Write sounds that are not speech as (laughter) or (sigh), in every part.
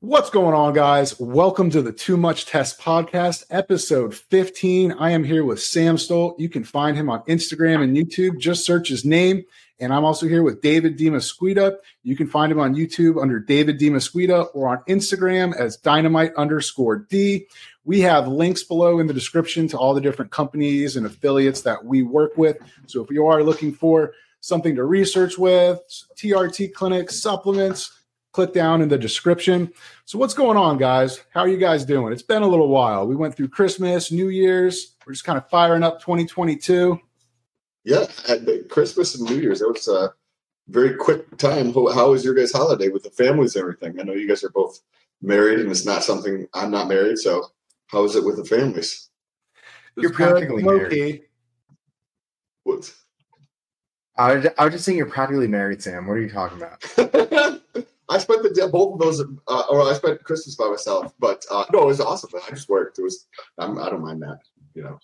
What's going on, guys? Welcome to the Too Much Test Podcast, episode 15. I am here with Sam Stolt. You can find him on Instagram and YouTube. Just search his name. And I'm also here with David Demasquita. You can find him on YouTube under David Demasquita or on Instagram as dynamite underscore D. We have links below in the description to all the different companies and affiliates that we work with. So if you are looking for something to research with, TRT clinics, supplements, click down in the description. So, what's going on, guys? How are you guys doing? It's been a little while. We went through Christmas, New Year's. We're just kind of firing up 2022. Yeah, Christmas and New Year's. That was a very quick time. How, how was your guys' holiday with the families and everything? I know you guys are both married, and it's not something I'm not married. So, how is it with the families? You're practically married. What? I was, I was just saying you're practically married, Sam. What are you talking about? (laughs) I spent the day, both of those, uh, or I spent Christmas by myself. But uh, no, it was awesome. I just worked. It was. I'm, I do not mind that. You know.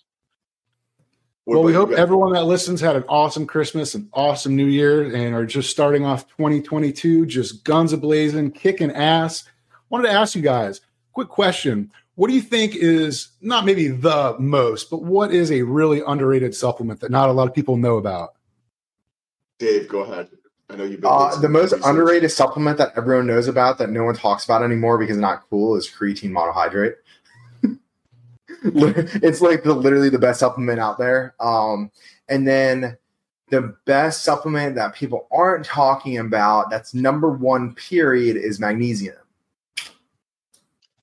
What well, we hope everyone that listens had an awesome Christmas, an awesome New Year, and are just starting off 2022 just guns a blazing, kicking ass. Wanted to ask you guys quick question: What do you think is not maybe the most, but what is a really underrated supplement that not a lot of people know about? Dave, go ahead. I know you've been. Uh, the most research. underrated supplement that everyone knows about that no one talks about anymore because it's not cool is creatine monohydrate. (laughs) it's like the literally the best supplement out there. Um, and then the best supplement that people aren't talking about that's number one period is magnesium.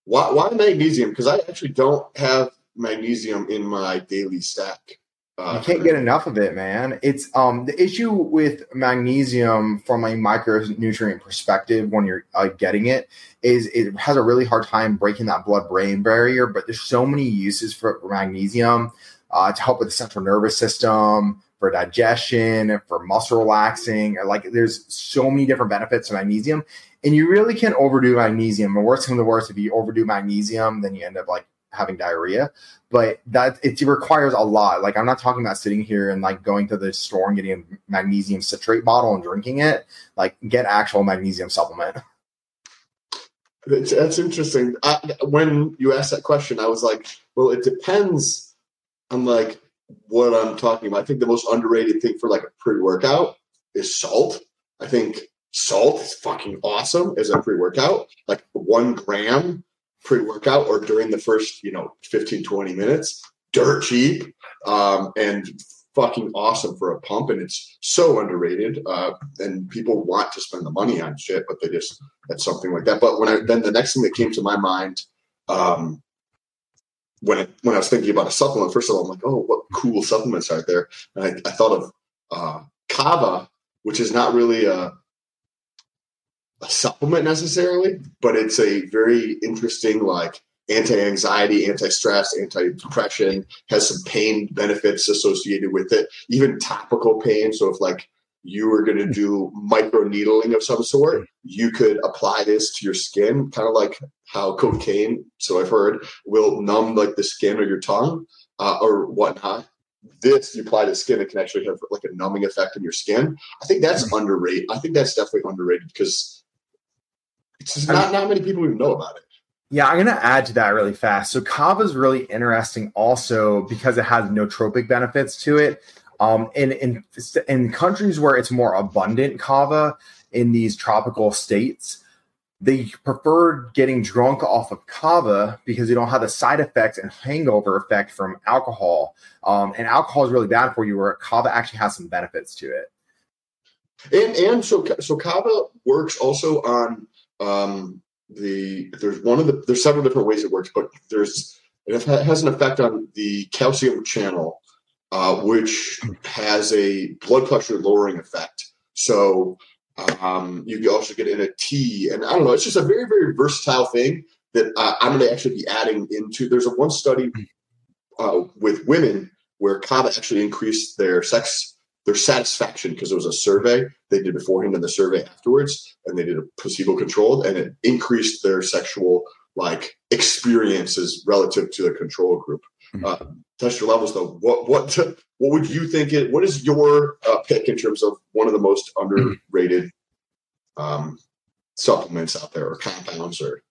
Why, why magnesium? Because I actually don't have magnesium in my daily stack. Uh, you can't get enough of it, man. It's um the issue with magnesium from a micronutrient perspective when you're uh, getting it is it has a really hard time breaking that blood brain barrier. But there's so many uses for magnesium uh, to help with the central nervous system, for digestion, for muscle relaxing. Like there's so many different benefits to magnesium, and you really can't overdo magnesium. The worst come to the worst, if you overdo magnesium, then you end up like having diarrhea but that it requires a lot. Like i'm not talking about sitting here and like going to the store and getting a magnesium citrate bottle and drinking it. Like get actual magnesium supplement. (laughs) That's, that's interesting. I, when you asked that question i was like well it depends on like what i'm talking about. I think the most underrated thing for like a pre-workout is salt. I think salt is fucking awesome as a pre-workout. Like one gram pre-workout or during the first, you know, 15, 20 minutes. Dirt cheap um, and fucking awesome for a pump. And it's so underrated. Uh, and people want to spend the money on shit, but they just, that's something like that. But when I, then the next thing that came to my mind, um, when I, when I was thinking about a supplement, first of all, I'm like, oh, what cool supplements are there? And I, I thought of uh, Kava, which is not really a, a supplement necessarily, but it's a very interesting like anti-anxiety, anti-stress, anti-depression, has some pain benefits associated with it, even topical pain. So if like you were going to do micro needling of some sort, you could apply this to your skin, kind of like how cocaine, so I've heard, will numb like the skin or your tongue uh, or whatnot. This you apply to skin, it can actually have like a numbing effect on your skin. I think that's mm-hmm. underrated. I think that's definitely underrated because it's just not, not many people even know about it. Yeah, I'm going to add to that really fast. So kava is really interesting also because it has nootropic benefits to it. Um, in, in, in countries where it's more abundant kava in these tropical states, they prefer getting drunk off of kava because you don't have the side effects and hangover effect from alcohol. Um, and alcohol is really bad for you, where kava actually has some benefits to it. And and so so kava works also on um, the there's one of the there's several different ways it works, but there's it has an effect on the calcium channel, uh, which has a blood pressure lowering effect. So um, you also get in a tea, and I don't know. It's just a very very versatile thing that uh, I'm going to actually be adding into. There's a one study uh, with women where kava actually increased their sex their satisfaction because it was a survey they did beforehand and the survey afterwards, and they did a placebo controlled, and it increased their sexual like experiences relative to the control group. Mm-hmm. Uh, test your levels though. What what what would you think? It what is your uh, pick in terms of one of the most underrated um, supplements out there or compounds or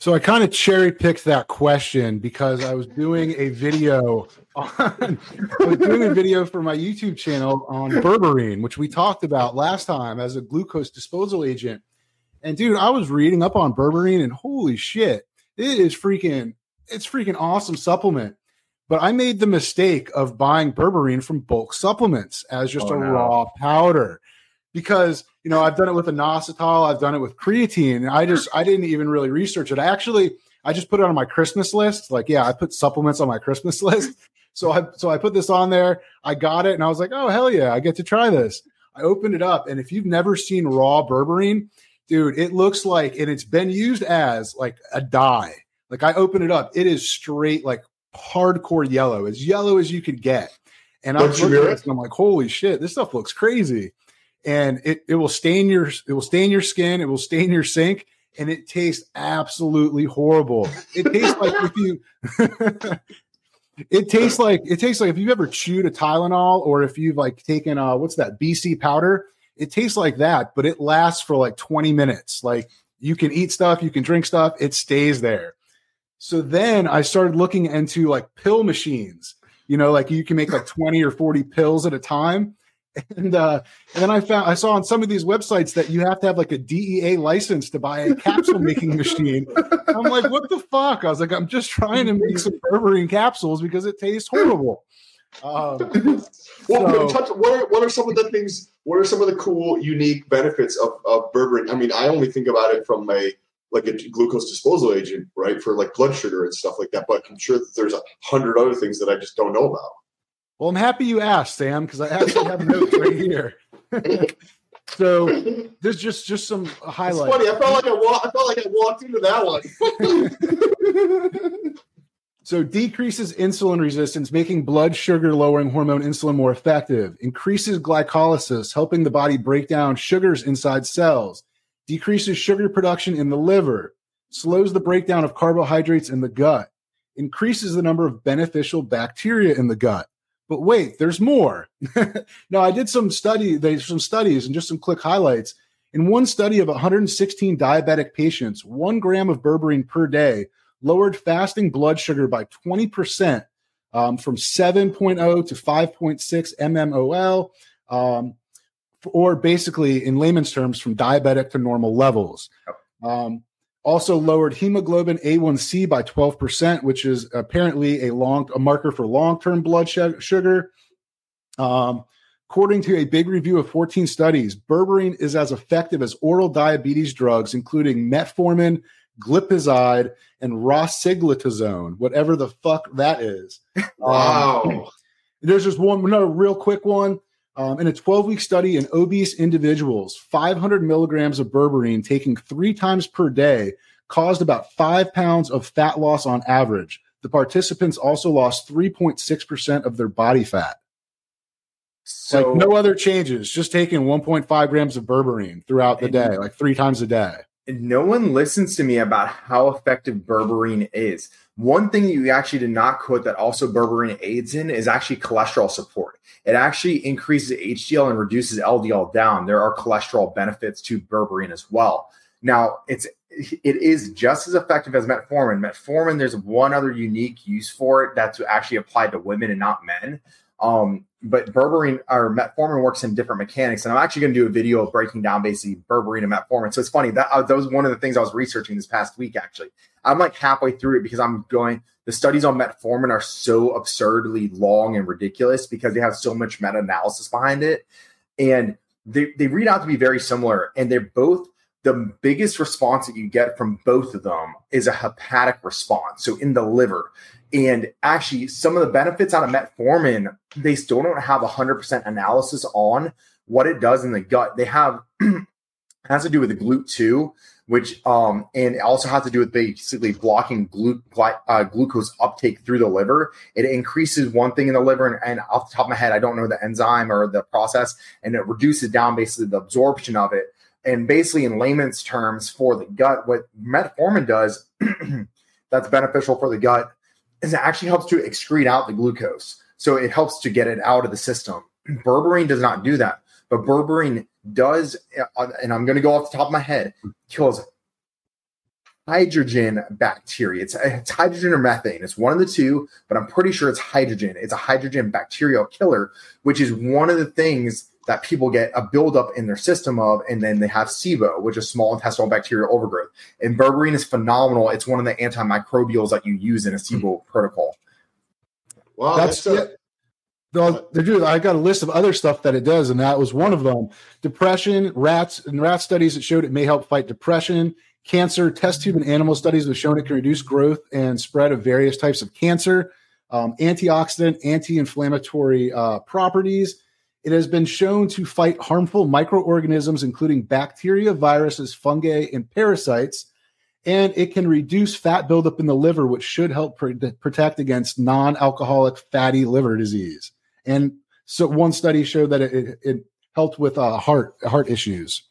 So I kind of cherry picked that question because I was doing a video on I was doing a video for my YouTube channel on berberine, which we talked about last time as a glucose disposal agent. And dude, I was reading up on berberine and holy shit, it is freaking it's freaking awesome supplement. But I made the mistake of buying berberine from bulk supplements as just Oh, a no. raw powder because you know I've done it with inositol, I've done it with creatine, I just I didn't even really research it. I actually I just put it on my Christmas list. Like, yeah, I put supplements on my Christmas (laughs) list. So I so I put this on there. I got it, and I was like, oh hell yeah, I get to try this. I opened it up, and if you've never seen raw berberine, dude, it looks like, and it's been used as like a dye. Like I open it up, it is straight like hardcore yellow, as yellow as you could get. And I Don't was you looking at this, and I'm like, holy shit, this stuff looks crazy. And it, it will stain your it will stain your skin, it will stain your sink, and it tastes absolutely horrible. It tastes like if you (laughs) it tastes like it tastes like if you've ever chewed a Tylenol or if you've like taken uh what's that BC powder, it tastes like that, but it lasts for like 20 minutes. Like you can eat stuff, you can drink stuff, it stays there. So then I started looking into like pill machines, you know, like you can make like 20 or 40 pills at a time. And uh and then I found I saw on some of these websites that you have to have like a DEA license to buy a capsule making machine. I'm like, what the fuck? I was like, I'm just trying to make some berberine capsules because it tastes horrible. Um, Well, So- touch, what are what are some of the things? What are some of the cool, unique benefits of of berberine? I mean, I only think about it from a like a glucose disposal agent, right, for like blood sugar and stuff like that. But I'm sure that there's a hundred other things that I just don't know about. Well, I'm happy you asked, Sam, because I actually have notes right here. (laughs) so there's just just some It's highlights. funny. I felt like I wa- I felt like I walked into that one. (laughs) (laughs) So decreases insulin resistance, making blood sugar lowering hormone insulin more effective. Increases glycolysis, helping the body break down sugars inside cells. Decreases sugar production in the liver. Slows the breakdown of carbohydrates in the gut. Increases the number of beneficial bacteria in the gut. But wait, there's more. (laughs) now I did some study, there's some studies and just some quick highlights. In one study of 116 diabetic patients, one gram of berberine per day lowered fasting blood sugar by 20% um, from 7.0 to 5.6 mmol, um, or basically, in layman's terms, from diabetic to normal levels. Um, also lowered hemoglobin A1C by 12%, which is apparently a long a marker for long-term blood su- sugar. Um, according to a big review of 14 studies, berberine is as effective as oral diabetes drugs, including metformin, glipizide, and rosiglitazone, whatever the fuck that is. (laughs) Um, wow. there's just one another real quick one. Um, in a 12 week study in obese individuals, 500 milligrams of berberine taken three times per day caused about five pounds of fat loss on average. The participants also lost 3.6% of their body fat. So like no other changes, just taking 1.5 grams of berberine throughout the day, like three times a day. no one listens to me about how effective berberine is. One thing that you actually did not quote that also berberine aids in is actually cholesterol support. It actually increases HDL and reduces LDL down. There are cholesterol benefits to berberine as well. Now, it's it is just as effective as metformin. Metformin, there's one other unique use for it that's actually applied to women and not men. Um, but berberine or metformin works in different mechanics, and I'm actually going to do a video of breaking down basically berberine and metformin. So it's funny that uh, that was one of the things I was researching this past week. Actually, I'm like halfway through it because I'm going. The studies on metformin are so absurdly long and ridiculous because they have so much meta analysis behind it, and they they read out to be very similar, and they're both the biggest response that you get from both of them is a hepatic response. So in the liver. And actually, some of the benefits out of metformin, they still don't have 100% analysis on what it does in the gut. They have (clears throat) has to do with the GLUT2, which um and it also has to do with basically blocking glu- uh, glucose uptake through the liver. It increases one thing in the liver, and, and off the top of my head, I don't know the enzyme or the process, and it reduces down basically the absorption of it. And basically, in layman's terms, for the gut, what metformin does (clears throat) that's beneficial for the gut is it actually helps to excrete out the glucose. So it helps to get it out of the system. (clears throat) Berberine does not do that, but berberine does, uh, and I'm going to go off the top of my head, kills hydrogen bacteria. It's, it's, hydrogen or methane. It's one of the two, but I'm pretty sure it's hydrogen. It's a hydrogen bacterial killer, which is one of the things that people get a buildup in their system of, and then they have SIBO, which is small intestinal bacterial overgrowth. And berberine is phenomenal. It's one of the antimicrobials that you use in a SIBO mm-hmm. protocol. Wow, that's, that's a, well, do. I got a list of other stuff that it does, and that was one of them. Depression, rats, and rat studies that showed it may help fight depression. Cancer, test tube and animal studies have shown it can reduce growth and spread of various types of cancer. Um, antioxidant, anti-inflammatory uh, properties. It has been shown to fight harmful microorganisms, including bacteria, viruses, fungi, and parasites. And it can reduce fat buildup in the liver, which should help pr- protect against non alcoholic fatty liver disease. And so one study showed that it, it helped with uh, heart heart issues.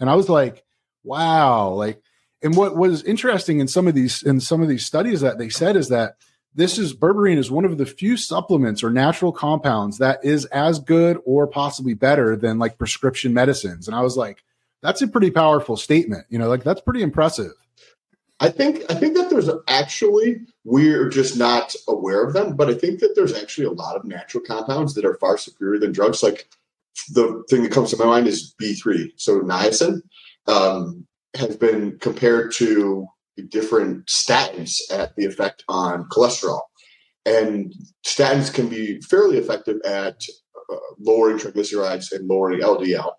And I was like, wow, like, and what was interesting in some of these in some of these studies that they said is that this is berberine is one of the few supplements or natural compounds that is as good or possibly better than like prescription medicines. And I was like, that's a pretty powerful statement. You know, like that's pretty impressive. I think I think that there's actually we're just not aware of them, but I think that there's actually a lot of natural compounds that are far superior than drugs. Like the thing that comes to my mind is B3. So niacin um, has been compared to different statins at the effect on cholesterol, and statins can be fairly effective at uh, lowering triglycerides and lowering LDL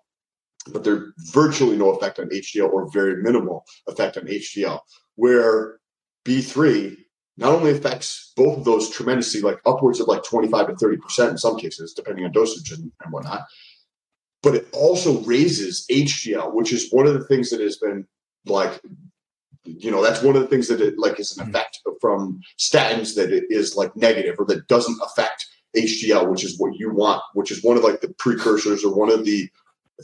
but there's virtually no effect on HDL or very minimal effect on HDL where B3 not only affects both of those tremendously, like upwards of like 25 to 30% in some cases, depending on dosage and, and whatnot, but it also raises HDL, which is one of the things that has been like, you know, that's one of the things that it like is an hmm. effect from statins that it is like negative or that doesn't affect HDL, which is what you want, which is one of like the precursors or one of the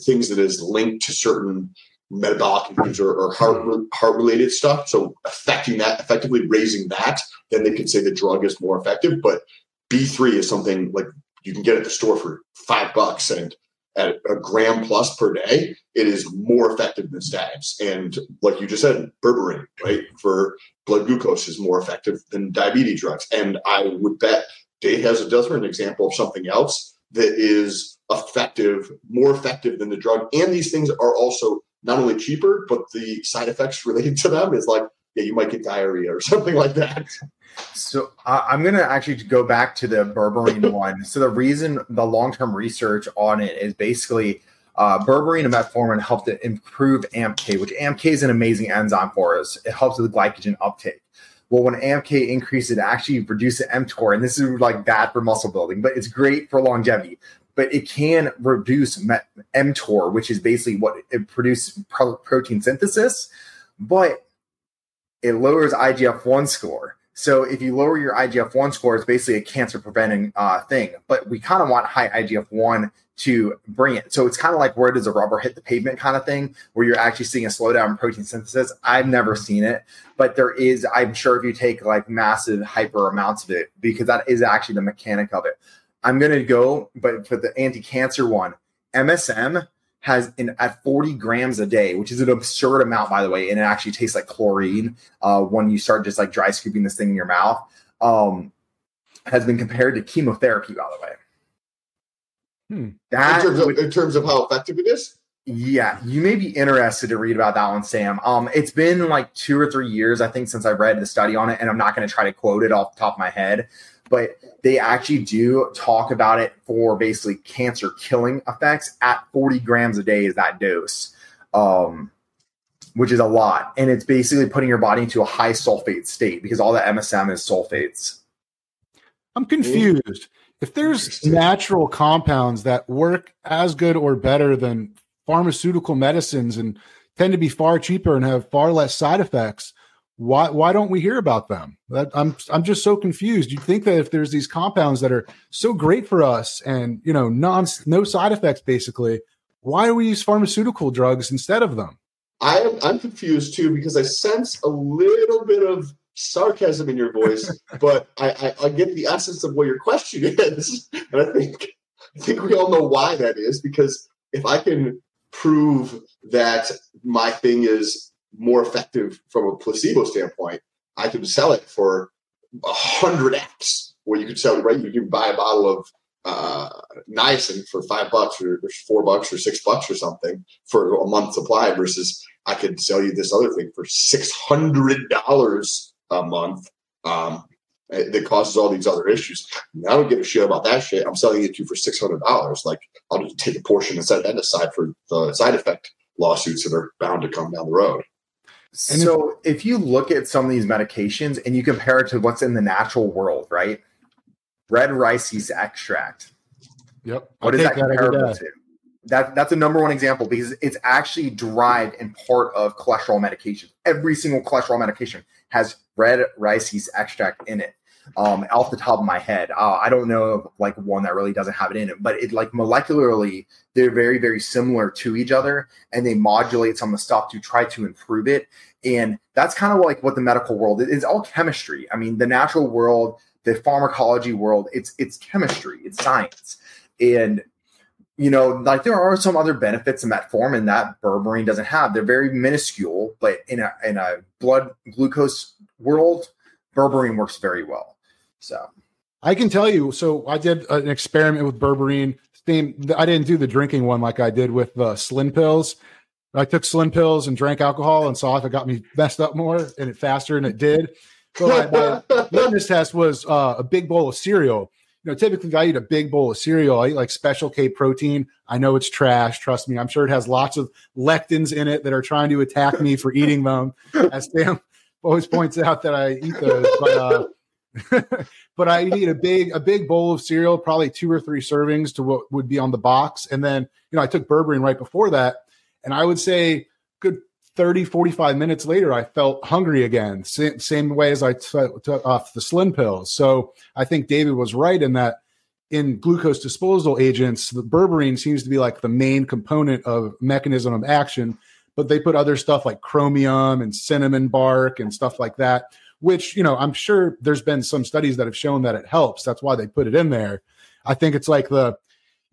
things that is linked to certain metabolic issues or, or heart hmm. heart related stuff. So affecting that, effectively raising that, then they could say the drug is more effective. But B three is something like you can get at the store for five bucks and at a gram plus per day, it is more effective than statins. And like you just said, berberine, right, for blood glucose is more effective than diabetes drugs. And I would bet Dave has a different example of something else that is effective, more effective than the drug. And these things are also not only cheaper, but the side effects related to them is like, yeah, you might get diarrhea or (laughs) something like that. So uh, I'm going to actually go back to the berberine (laughs) one. So the reason the long-term research on it is basically uh, berberine and metformin help to improve AMPK, which AMPK is an amazing enzyme for us. It helps with glycogen uptake. Well, when AMPK increases, it actually reduces mTOR, and this is like bad for muscle building, but it's great for longevity but it can reduce mTOR, which is basically what it produces pro- protein synthesis, but it lowers IGF 1 score. So if you lower your IGF 1 score, it's basically a cancer preventing uh, thing. But we kind of want high IGF 1 to bring it. So it's kind of like where does a rubber hit the pavement kind of thing, where you're actually seeing a slowdown in protein synthesis. I've never seen it, but there is, I'm sure if you take like massive hyper amounts of it, because that is actually the mechanic of it. I'm going to go, but for the anti-cancer one, MSM has in at 40 grams a day, which is an absurd amount, by the way, and it actually tastes like chlorine uh, when you start just like dry scooping this thing in your mouth. Um, has been compared to chemotherapy, by the way. Hmm. That in terms, of, in terms of how effective it is. Yeah, you may be interested to read about that one, Sam. Um, it's been like two or three years, I think, since I read the study on it, and I'm not going to try to quote it off the top of my head but they actually do talk about it for basically cancer killing effects at 40 grams a day is that dose um, which is a lot and it's basically putting your body into a high sulfate state because all the msm is sulfates. I'm confused. If there's natural compounds that work as good or better than pharmaceutical medicines and tend to be far cheaper and have far less side effects why why don't we hear about them? That, I'm I'm just so confused. You think that if there's these compounds that are so great for us and you know non no side effects basically, why do we use pharmaceutical drugs instead of them? I am I'm confused too because I sense a little bit of sarcasm in your voice, (laughs) but I, I, I get the essence of what your question (laughs) is, and I think I think we all know why that is because if I can prove that my thing is more effective from a placebo standpoint, I can sell it for a hundred x. Where you could sell right, you can buy a bottle of uh, niacin for five bucks or, or four bucks or six bucks or something for a month supply versus I could sell you this other thing for six hundred dollars a month. Um, that causes all these other issues. I don't give a shit about that shit. I'm selling it to you for six hundred dollars. Like I'll just take a portion and set that aside for the side effect lawsuits that are bound to come down the road. And So if you look at some of these medications and you compare it to what's in the natural world, right? Red rice yeast extract. Yep. What is that comparable to? That that's a number one example because it's actually derived in part of cholesterol medication. Every single cholesterol medication has red rice yeast extract in it. Um, off the top of my head, uh, I don't know of like one that really doesn't have it in it, but it like molecularly they're very very similar to each other, and they modulate some of the stuff to try to improve it. And that's kind of like what the medical world is. It's all chemistry. I mean, the natural world, the pharmacology world, it's it's chemistry, it's science, and you know, like there are some other benefits in metformin that berberine doesn't have. They're very minuscule, but in a in a blood glucose world, berberine works very well. So I can tell you. So I did an experiment with berberine. I didn't do the drinking one like I did with the Slin pills. I took Slin pills and drank alcohol and saw if it got me messed up more and it faster, and it did. So my litmus test was uh, a big bowl of cereal you know, typically I eat a big bowl of cereal. I eat like Special K protein. I know it's trash. Trust me. I'm sure it has lots of lectins in it that are trying to attack me for eating them. (laughs) As Sam always points out that I eat those, but uh, (laughs) but I eat a big a big bowl of cereal, probably two or three servings to what would be on the box, and then you know I took berberine right before that, and I would say good 30, 45 minutes later, I felt hungry again, same, same way as I took off the Slin pills. So I think David was right in that in glucose disposal agents, the berberine seems to be like the main component of mechanism of action, but they put other stuff like chromium and cinnamon bark and stuff like that, which, you know, I'm sure there's been some studies that have shown that it helps. That's why they put it in there. I think it's like the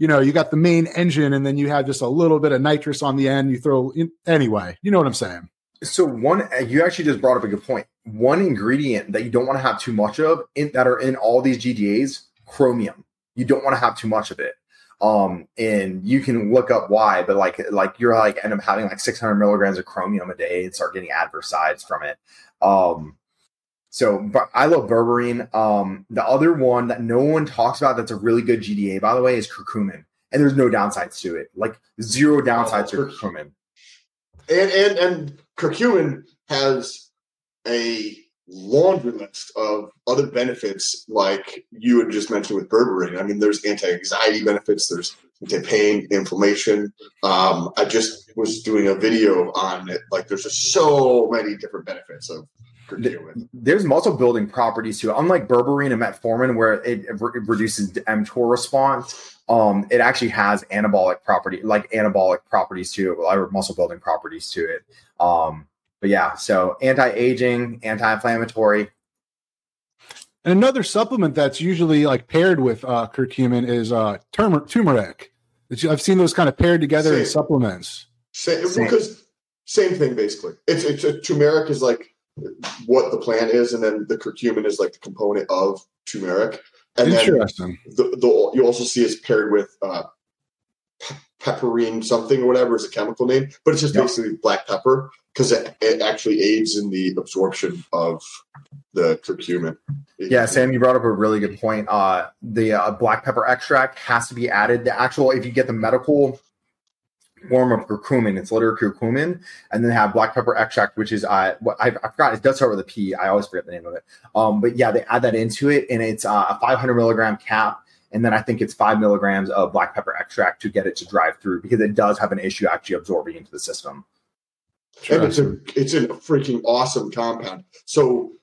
you know, you got the main engine and then you have just a little bit of nitrous on the end. You throw in, anyway, you know what I'm saying? So one, you actually just brought up a good point. One ingredient that you don't want to have too much of in, that are in all these GDAs, chromium. You don't want to have too much of it. Um, and you can look up why, but like, like you're like end up having like 600 milligrams of chromium a day and start getting adverse sides from it. Um, so but I love berberine. Um, the other one that no one talks about that's a really good GDA, by the way, is curcumin. And there's no downsides to it. Like zero downsides oh, to curcumin. And and and curcumin has a laundry list of other benefits like you had just mentioned with berberine. I mean, there's anti-anxiety benefits, there's anti-pain, inflammation. Um, I just was doing a video on it. Like there's just so many different benefits of there's muscle building properties too. Unlike berberine and metformin, where it, it reduces mTOR response, um, it actually has anabolic property, like anabolic properties to it, or muscle building properties to it. Um, but yeah, so anti-aging, anti-inflammatory. And another supplement that's usually like paired with uh, curcumin is uh, turmer- turmeric. I've seen those kind of paired together same. in supplements. Same, same. because same thing basically. It's, it's a, turmeric is like what the plant is, and then the curcumin is like the component of turmeric. And Interesting. Then the, the, you also see it's paired with uh, pepperine something or whatever is a chemical name, but it's just yep. basically black pepper because it, it actually aids in the absorption of the curcumin. Yeah, Sam, you brought up a really good point. Uh, the uh, black pepper extract has to be added. The actual, if you get the medical form of curcumin. It's literally curcumin, and then have black pepper extract, which is uh, what I, I, forgot. It does start with a P. I always forget the name of it. Um, but yeah, they add that into it, and it's uh, a 500 milligram cap, and then I think it's five milligrams of black pepper extract to get it to drive through because it does have an issue actually absorbing into the system. And it's a it's a freaking awesome compound. So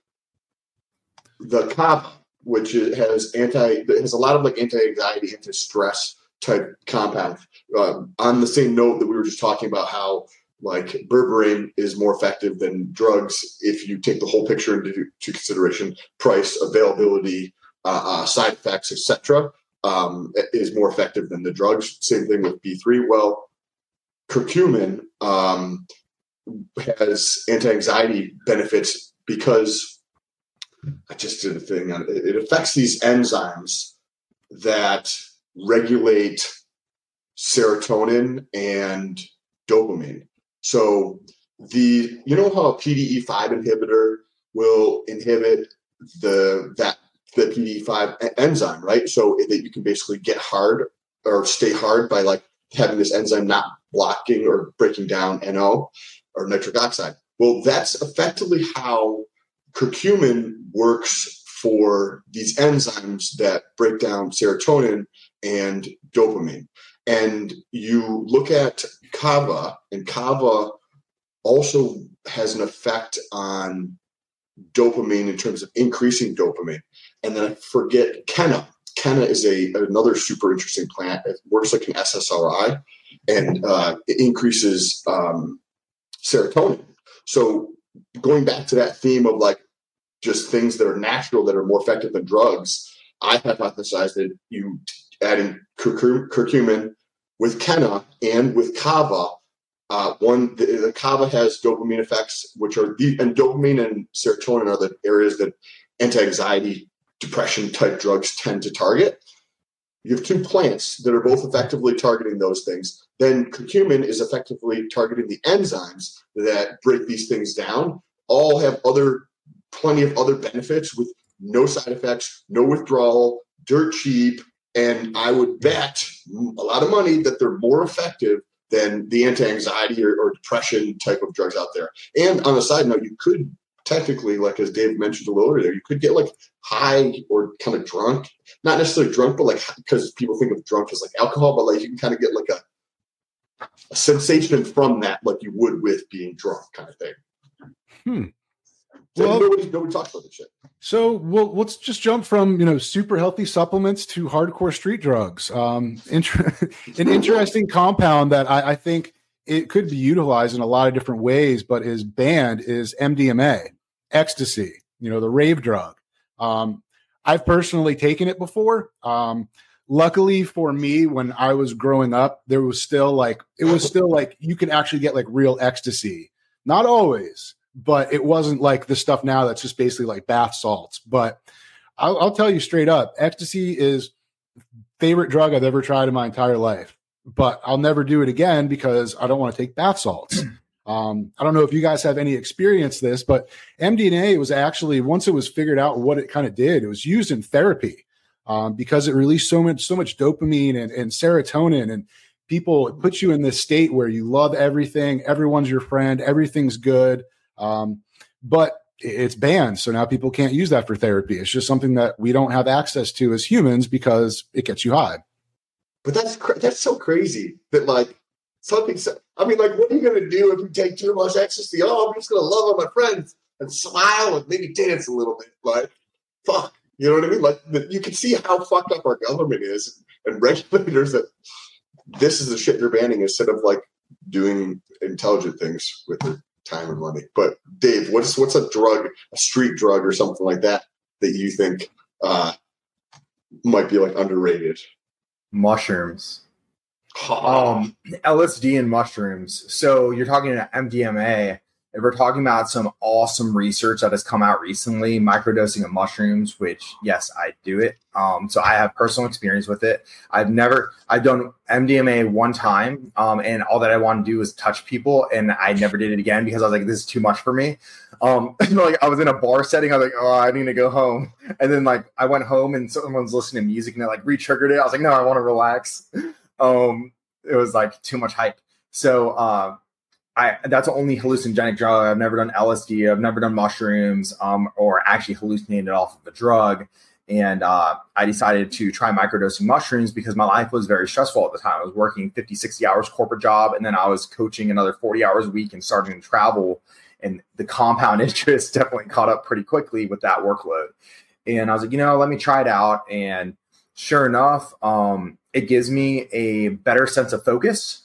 the Kava, which has anti, has a lot of like anti anxiety, anti stress type compound. Um, on the same note that we were just talking about how like berberine is more effective than drugs if you take the whole picture into consideration price availability uh, uh, side effects etc um, is more effective than the drugs same thing with b3 well curcumin um, has anti-anxiety benefits because I just did a thing on it. It affects these enzymes that regulate serotonin and dopamine. So the you know how a PDE5 inhibitor will inhibit the that the PDE5 enzyme, right? So that you can basically get hard or stay hard by like having this enzyme not blocking or breaking down NO or nitric oxide. Well, that's effectively how curcumin works for these enzymes that break down serotonin and dopamine. And you look at kava, and kava also has an effect on dopamine in terms of increasing dopamine. And then I forget Kanna. Kanna is a another super interesting plant. It works like an SSRI, and uh, it increases um, serotonin. So going back to that theme of like just things that are natural that are more effective than drugs, I hypothesized that you adding curcumin with Kanna and with Kava. Uh, one, the, the, Kava has dopamine effects, which are the, and dopamine and serotonin are the areas that anti-anxiety, depression type drugs tend to target. You have two plants that are both effectively targeting those things. Then curcumin is effectively targeting the enzymes that break these things down. All have other, plenty of other benefits with no side effects, no withdrawal, dirt cheap, and I would bet a lot of money that they're more effective than the anti-anxiety or, or, depression type of drugs out there. And on a side note, you could technically, like as Dave mentioned a little earlier, you could get like high or kind of drunk. Not necessarily drunk, but like because people think of drunk as like alcohol, but like you can kind of get like a, a sensation from that, like you would with being drunk, kind of thing. Hmm well, nobody, nobody talks about this shit. So well, let's just jump from you know super healthy supplements to hardcore street drugs. Um, inter- (laughs) an interesting compound that I, I, think it could be utilized in a lot of different ways, but is banned is MDMA, ecstasy. You know, the rave drug. Um, I've personally taken it before. Um, luckily for me, when I was growing up, there was still like it was still like you could actually get like real ecstasy. Not always but it wasn't like the stuff now that's just basically like bath salts. But I'll, I'll tell you straight up, ecstasy is favorite drug I've ever tried in my entire life. But I'll never do it again because I don't want to take bath salts. (clears throat) Um, I don't know if you guys have any experience this, but MDMA was actually once it was figured out what it kind of did, it was used in therapy um, because it released so much so much dopamine and, and serotonin and people it puts you in this state where you love everything, everyone's your friend, everything's good. Um, but it's banned. So now people can't use that for therapy. It's just something that we don't have access to as humans because it gets you high. But that's that's so crazy that like something. So, I mean, like, what are you going to do if you take too much ecstasy? Oh, I'm just going to love all my friends and smile and maybe dance a little bit. Like, fuck, you know what I mean? Like, the, you can see how fucked up our government is and (laughs) regulators that this is the shit they're banning instead of like doing intelligent things with it time and money. But Dave, what's what's a drug, a street drug or something like that that you think uh, might be like underrated? Mushrooms. um, LSD and mushrooms. So you're talking about MDMA if we're talking about some awesome research that has come out recently, microdosing of mushrooms, which yes, I do it. Um, so I have personal experience with it. I've never, I've done MDMA one time, um, and all that I want to do is touch people, and I never did it again because I was like, this is too much for me. Um, (laughs) like I was in a bar setting, I was like, oh, I need to go home, and then like I went home and someone's listening to music and it like re-triggered it. I was like, no, I want to relax. (laughs) Um, it was like too much hype. So. Uh, I that's only hallucinogenic drug. I've never done LSD. I've never done mushrooms, um, or actually hallucinated off of a drug. And uh, I decided to try microdosing mushrooms because my life was very stressful at the time. I was working 50, 60 hours corporate job, and then I was coaching another 40 hours a week and starting to travel. And the compound (laughs) interest definitely caught up pretty quickly with that workload. And I was like, you know, let me try it out. And sure enough, um, it gives me a better sense of focus.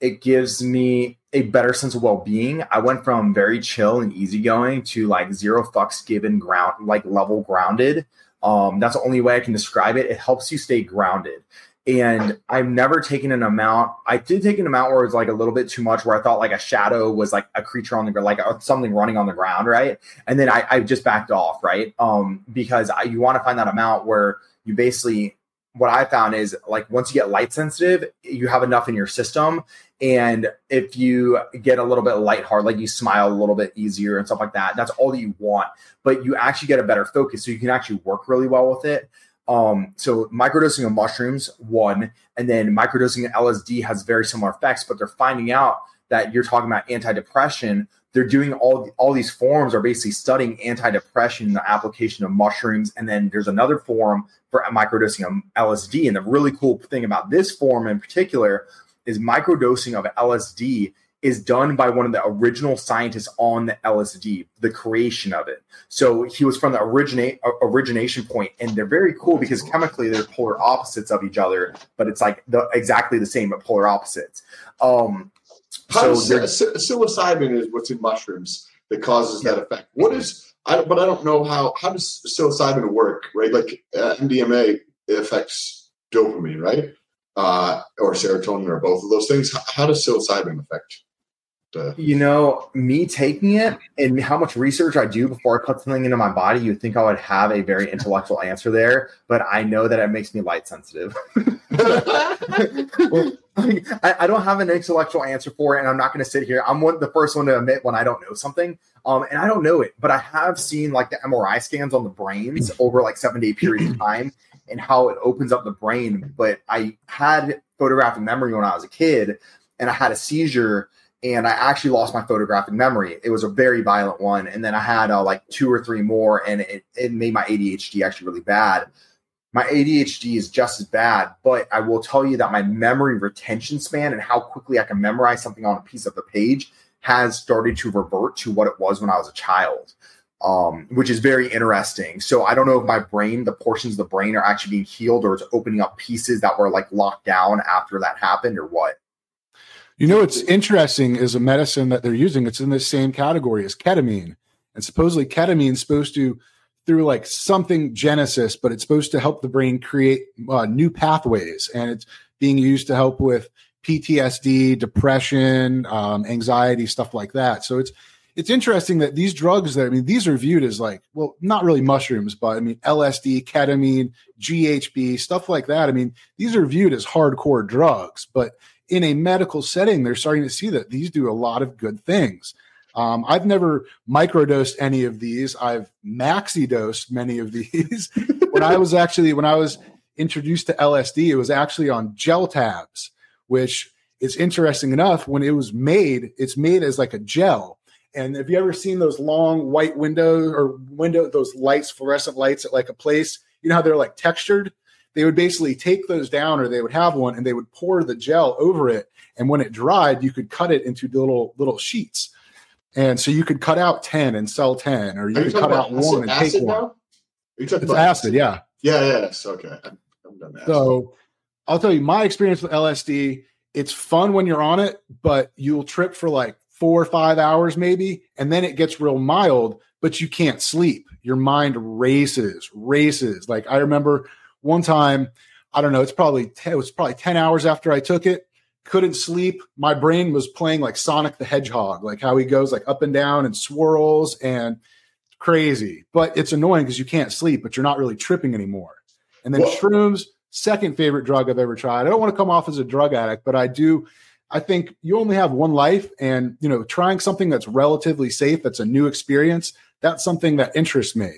It gives me a better sense of well-being. I went from very chill and easygoing to like zero fucks given ground like level grounded. Um, that's the only way I can describe it. It helps you stay grounded. and I've never taken an amount. I did take an amount where it was like a little bit too much, where I thought like a shadow was like a creature on the ground, like something running on the ground, right? And then I, I just backed off, right? Um, because I, you want to find that amount where you basically what I found is like once you get light sensitive, you have enough in your system. And if you get a little bit lighthearted, like you smile a little bit easier and stuff like that, that's all that you want. But you actually get a better focus. So you can actually work really well with it. Um, so microdosing of mushrooms, one, and then microdosing of LSD has very similar effects, but they're finding out that you're talking about anti-depression. They're doing all all these forums are basically studying antidepressant, the application of mushrooms, and then there's another forum for microdosing of LSD. And the really cool thing about this forum in particular is microdosing of LSD is done by one of the original scientists on the LSD, the creation of it. So he was from the originate origination point, and they're very cool because chemically they're polar opposites of each other, but it's like the exactly the same but polar opposites. Um, so psilocybin is what's in mushrooms that causes yeah. that effect. What is I but I don't know how how does psilocybin work, right? Like uh, MDMA affects dopamine, right? Uh, or serotonin, or both of those things. How, how does psilocybin affect to... You know, me taking it and how much research I do before I put something into my body, you'd think I would have a very intellectual answer there, but I know that it makes me light sensitive. (laughs) (laughs) I, I, don't have an intellectual answer for it, and I'm not going to sit here. I'm one, the first one to admit when I don't know something, um, and I don't know it, but I have seen like the MRI scans on the brains over like seven day periods of time and how it opens up the brain. But I had photographic memory when I was a kid, and I had a seizure and I actually lost my photographic memory. It was a very violent one, and then I had uh, like two or three more, and it, it made my ADHD actually really bad. My ADHD is just as bad, but I will tell you that my memory retention span and how quickly I can memorize something on a piece of the page has started to revert to what it was when I was a child, um, which is very interesting. So I don't know if my brain, the portions of the brain, are actually being healed or it's opening up pieces that were like locked down after that happened or what. You know, what's interesting is a medicine that they're using. It's in the same category as ketamine, and supposedly ketamine is supposed to, through like something genesis, but it's supposed to help the brain create uh, new pathways, and it's being used to help with PTSD, depression, um, anxiety, stuff like that. So it's it's interesting that these drugs that I mean, these are viewed as like, well, not really mushrooms, but I mean, LSD, ketamine, GHB, stuff like that. I mean, these are viewed as hardcore drugs, but in a medical setting, they're starting to see that these do a lot of good things. Um, I've never microdosed any of these. I've maxi dosed many of these. (laughs) when I was actually when I was introduced to LSD, it was actually on gel tabs, which is interesting enough. When it was made, it's made as like a gel. And have you ever seen those long white windows or window those lights, fluorescent lights at like a place? You know how they're like textured? They would basically take those down or they would have one and they would pour the gel over it. And when it dried you could cut it into little little sheets. And so you could cut out 10 and sell 10 or you could cut out one and take one. it's acid yeah. Yeah yes okay. So i'll tell you my experience with lsd it's fun when you're on it but you'll trip for like four or five hours maybe and then it gets real mild but you can't sleep your mind races races like i remember one time, I don't know, it's probably it was probably 10 hours after I took it. Couldn't sleep. My brain was playing like Sonic the Hedgehog, like how he goes like up and down and swirls and crazy. But it's annoying because you can't sleep, but you're not really tripping anymore. And then Whoa. shrooms, second favorite drug I've ever tried. I don't want to come off as a drug addict, but I do. I think you only have one life, and you know, trying something that's relatively safe, that's a new experience, that's something that interests me.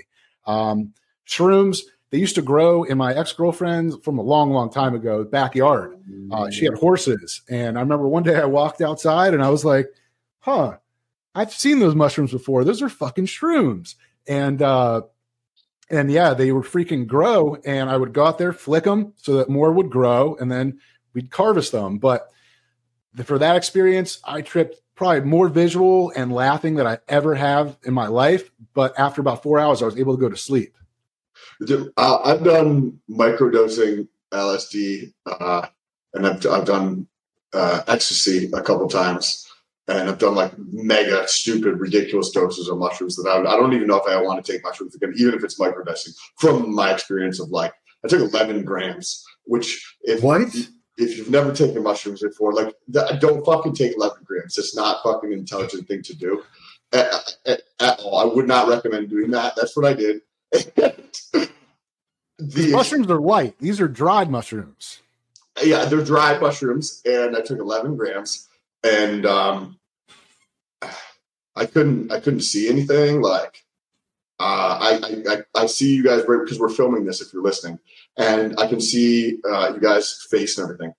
Um, shrooms, they used to grow in my ex girlfriend from a long, long time ago backyard. Uh, she had horses, and I remember one day I walked outside and I was like, "Huh, I've seen those mushrooms before. Those are fucking shrooms." And uh, and yeah, they would freaking grow, and I would go out there, flick them so that more would grow, and then we'd harvest them. But for that experience, I tripped probably more visual and laughing than I ever have in my life. But after about four hours, I was able to go to sleep. Uh, I've done microdosing LSD, uh, and I've, I've done uh, ecstasy a couple times, and I've done like mega stupid, ridiculous doses of mushrooms that I, I don't even know if I want to take mushrooms again, even if it's microdosing. From my experience of like, I took 11 grams which if What? If you've never taken mushrooms before, like don't fucking take 11 grams. It's not fucking an intelligent thing to do at, at, at all. I would not recommend doing that. That's what I did. (laughs) the Mushrooms are white. These are dried mushrooms. yeah, they're dried mushrooms, and I took 11 grams, and um, I couldn't I couldn't see anything. Like uh, I, I I see you guys because we're filming this. If you're listening, and I can see uh, you guys' face and everything.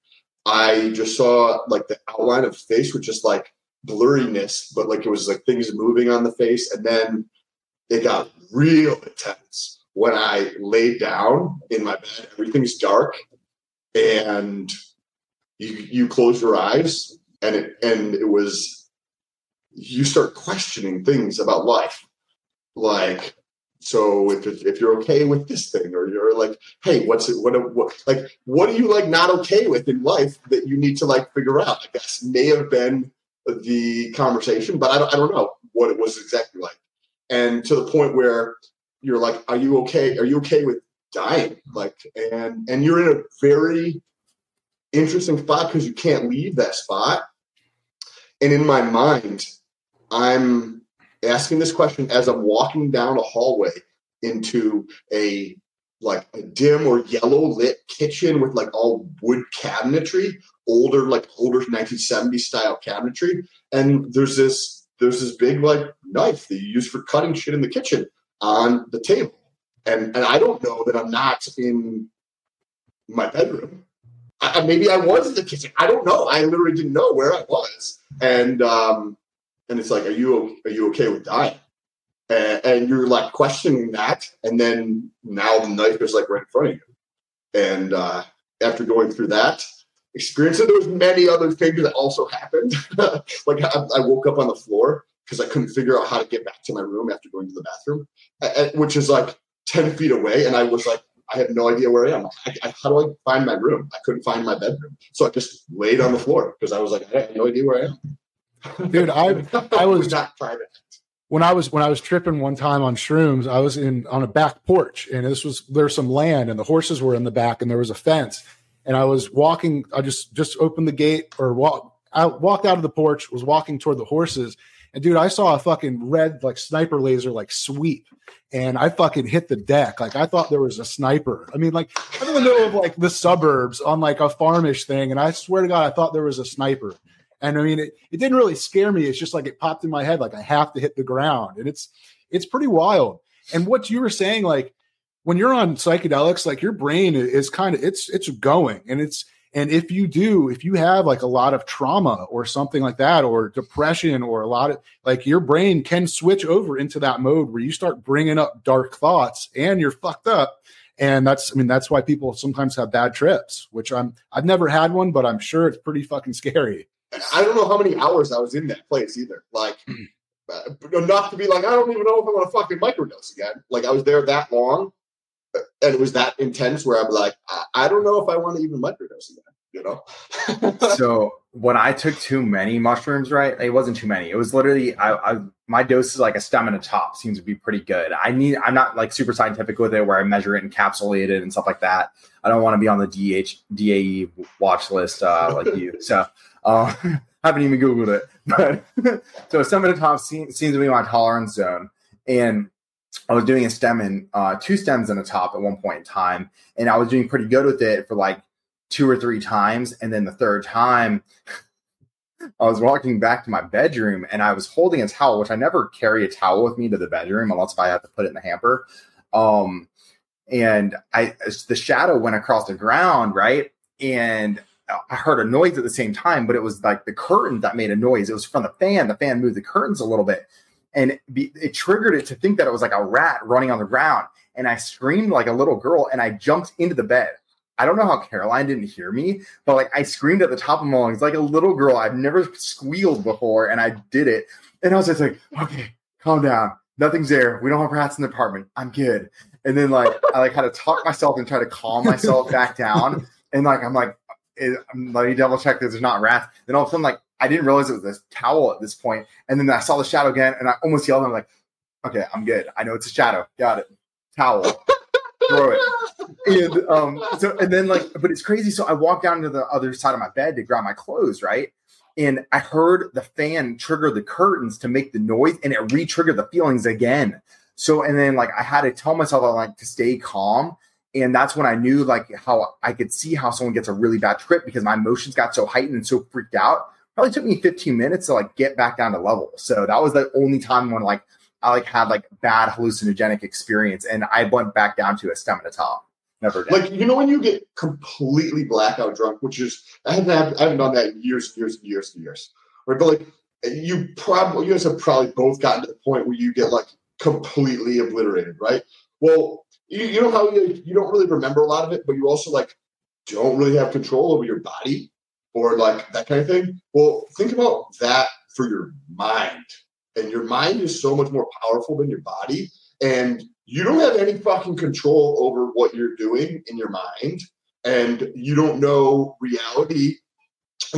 I just saw like the outline of face with just like blurriness, but like it was like things moving on the face, and then it got real intense when I laid down in my bed. Everything's dark, and you you close your eyes, and it and it was you start questioning things about life, like so if if you're okay with this thing, or you're like, hey, what's it? What, what like what are you like not okay with in life that you need to like figure out? I guess may have been the conversation, but I don't I don't know what it was exactly like, and to the point where you're like, are you okay? Are you okay with dying? Like, and and you're in a very interesting spot because you can't leave that spot. And in my mind, I'm asking this question as I'm walking down a hallway into a like a dim or yellow lit kitchen with like all wood cabinetry, older like older 1970s style cabinetry, and there's this there's this big like knife that you use for cutting shit in the kitchen on the table, and and I don't know that I'm not in my bedroom. I, maybe I was in the kitchen. I don't know. I literally didn't know where I was, and um, and it's like, are you are you okay with dying? And, and you're like questioning that, and then now the knife is like right in front of you. And uh, after going through that experience, and there was many other things that also happened. (laughs) like I, I woke up on the floor because I couldn't figure out how to get back to my room after going to the bathroom, which is like ten feet away, and I was like. I have no idea where I am. I, I, how do I find my room? I couldn't find my bedroom, so I just laid on the floor because I was like, I have no idea where I am. Dude, I (laughs) I was not to when I was when I was tripping one time on shrooms, I was in on a back porch, and this was there's some land, and the horses were in the back, and there was a fence, and I was walking. I just just opened the gate or walk. I walked out of the porch, was walking toward the horses, and dude, I saw a fucking red like sniper laser like sweep, and I fucking hit the deck. Like I thought there was a sniper. I mean, like I'm in the middle of like the suburbs on like a farmish thing, and I swear to God, I thought there was a sniper. And I mean, it, it didn't really scare me. It's just like it popped in my head, like I have to hit the ground. And it's it's pretty wild. And what you were saying, like when you're on psychedelics, like your brain is kind of it's it's going. And it's and if you do, if you have like a lot of trauma or something like that, or depression, or a lot of like your brain can switch over into that mode where you start bringing up dark thoughts and you're fucked up. And that's, I mean, that's why people sometimes have bad trips, which I'm, I've never had one, but I'm sure it's pretty fucking scary. I don't know how many hours I was in that place either. Like uh, enough to be like, I don't even know if I want to fucking microdose again. Like I was there that long, uh, and it was that intense where I'm like, I, I don't know if I want to even microdose again. You know. (laughs) so when I took too many mushrooms, right? It wasn't too many. It was literally I, I my dose is like a stem and a top seems to be pretty good. I need I'm not like super scientific with it where I measure it and encapsulated and stuff like that. I don't want to be on the DH DEA watch list uh, like you. So uh, (laughs) haven't even googled it, but (laughs) so stem and the top seems, to be my tolerance zone, and I was doing a stem and uh, two stems and a top at one point in time, and I was doing pretty good with it for like two or three times, and then the third time. (laughs) I was walking back to my bedroom and I was holding a towel, which I never carry a towel with me to the bedroom unless if I have to put it in the hamper. Um, and I, the shadow went across the ground, right? And I heard a noise at the same time, but it was like the curtain that made a noise. It was from the fan. The fan moved the curtains a little bit, and it, be, it triggered it to think that it was like a rat running on the ground. And I screamed like a little girl, and I jumped into the bed. I don't know how Caroline didn't hear me, but like I screamed at the top of my lungs like a little girl. I've never squealed before, and I did it. And I was just like, okay, calm down. Nothing's there. We don't have rats in the apartment. I'm good. And then like I like had to talk myself and try to calm myself back down. And like I'm like, let me double check that there's not rats. Then all of a sudden, like I didn't realize it was this towel at this point, and then I saw the shadow again, and I almost yelled. I'm like, okay, I'm good. I know it's a shadow. Got it. Towel. throw it. And um, so and then like, but it's crazy. So I walked down to the other side of my bed to grab my clothes, right? And I heard the fan trigger the curtains to make the noise, and it re-triggered the feelings again. So and then like I had to tell myself I like to stay calm. And that's when I knew like how I could see how someone gets a really bad trip because my emotions got so heightened and so freaked out. Probably took me 15 minutes to like get back down to level. So that was the only time when like I like had like bad hallucinogenic experience, and I went back down to a stem at a top. Never did. Like you know when you get completely blackout drunk, which is I haven't I haven't done that in years, and years, years, years. Right, but like you probably you guys have probably both gotten to the point where you get like completely obliterated, right? Well, you, you know how you, you don't really remember a lot of it, but you also like don't really have control over your body or like that kind of thing. Well, think about that for your mind. And your mind is so much more powerful than your body and you don't have any fucking control over what you're doing in your mind and you don't know reality.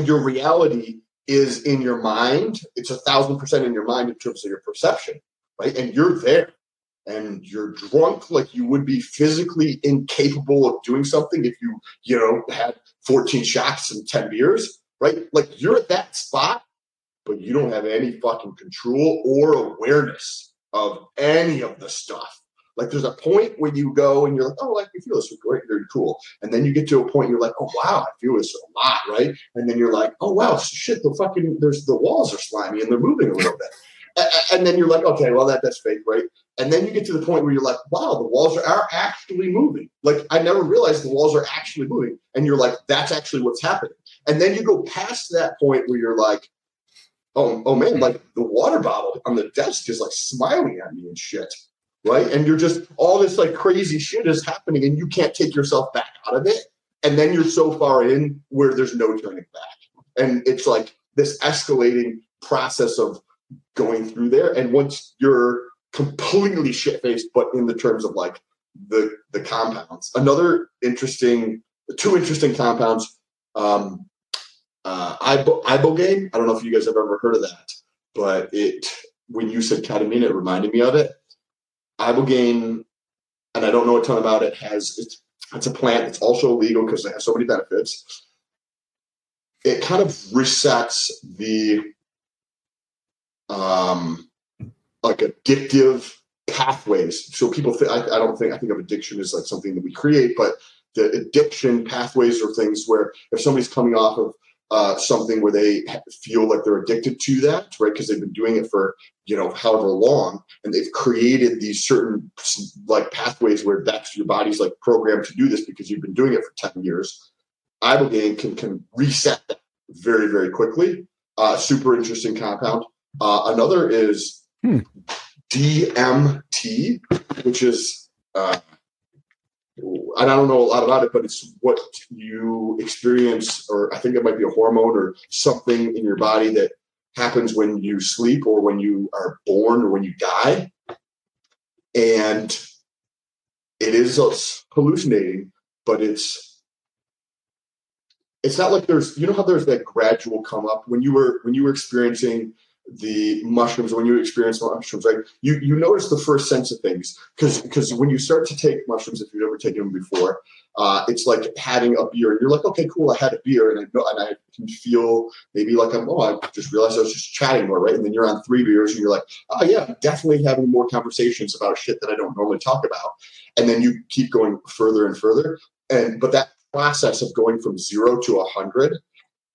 Your reality is in your mind. It's a thousand percent in your mind in terms of your perception right? And you're there and you're drunk like you would be physically incapable of doing something if you you know had 14 shots and 10 beers right like you're at that spot but you don't have any fucking control or awareness of any of the stuff. Like there's a point where you go and you're like, oh, like you feel this great, very cool. And then you get to a point you're like, oh wow, I feel this a lot, right? And then you're like, oh wow, shit, the fucking there's the walls are slimy and they're moving a little bit. And then you're like, okay, well that that's fake, right? And then you get to the point where you're like, wow, the walls are, are actually moving. Like I never realized the walls are actually moving. And you're like, that's actually what's happening. And then you go past that point where you're like, oh, oh man, like the water bottle on the desk is like smiling at me and shit. Right. And you're just all this like crazy shit is happening and you can't take yourself back out of it. And then you're so far in where there's no turning back. And it's like this escalating process of going through there. And once you're completely shit faced, but in the terms of like the the compounds. Another interesting, two interesting compounds. Um, uh, Ibo- ibogaine. I don't know if you guys have ever heard of that, but it when you said ketamine, it reminded me of it. Ibogaine, and I don't know a ton about it. Has it's it's a plant. It's also illegal because it has so many benefits. It kind of resets the um like addictive pathways. So people think I, I don't think I think of addiction as like something that we create, but the addiction pathways are things where if somebody's coming off of uh, something where they feel like they're addicted to that, right? Because they've been doing it for you know however long, and they've created these certain like pathways where that's your body's like programmed to do this because you've been doing it for ten years. Ibogaine can can reset that very very quickly. Uh, super interesting compound. Uh, another is hmm. DMT, which is uh, I don't know a lot about it, but it's what you experience, or I think it might be a hormone or something in your body that happens when you sleep or when you are born or when you die. And it is hallucinating, but it's it's not like there's you know how there's that gradual come up when you were when you were experiencing the mushrooms when you experience mushrooms right you you notice the first sense of things. Because because when you start to take mushrooms if you've never taken them before uh, it's like having a beer and you're like okay cool i had a beer and i know and i can feel maybe like i'm oh i just realized i was just chatting more right? And then you're on three beers and you're like oh yeah definitely having more conversations about shit that i don't normally talk about and then you keep going further and further and but that process of going from zero to a hundred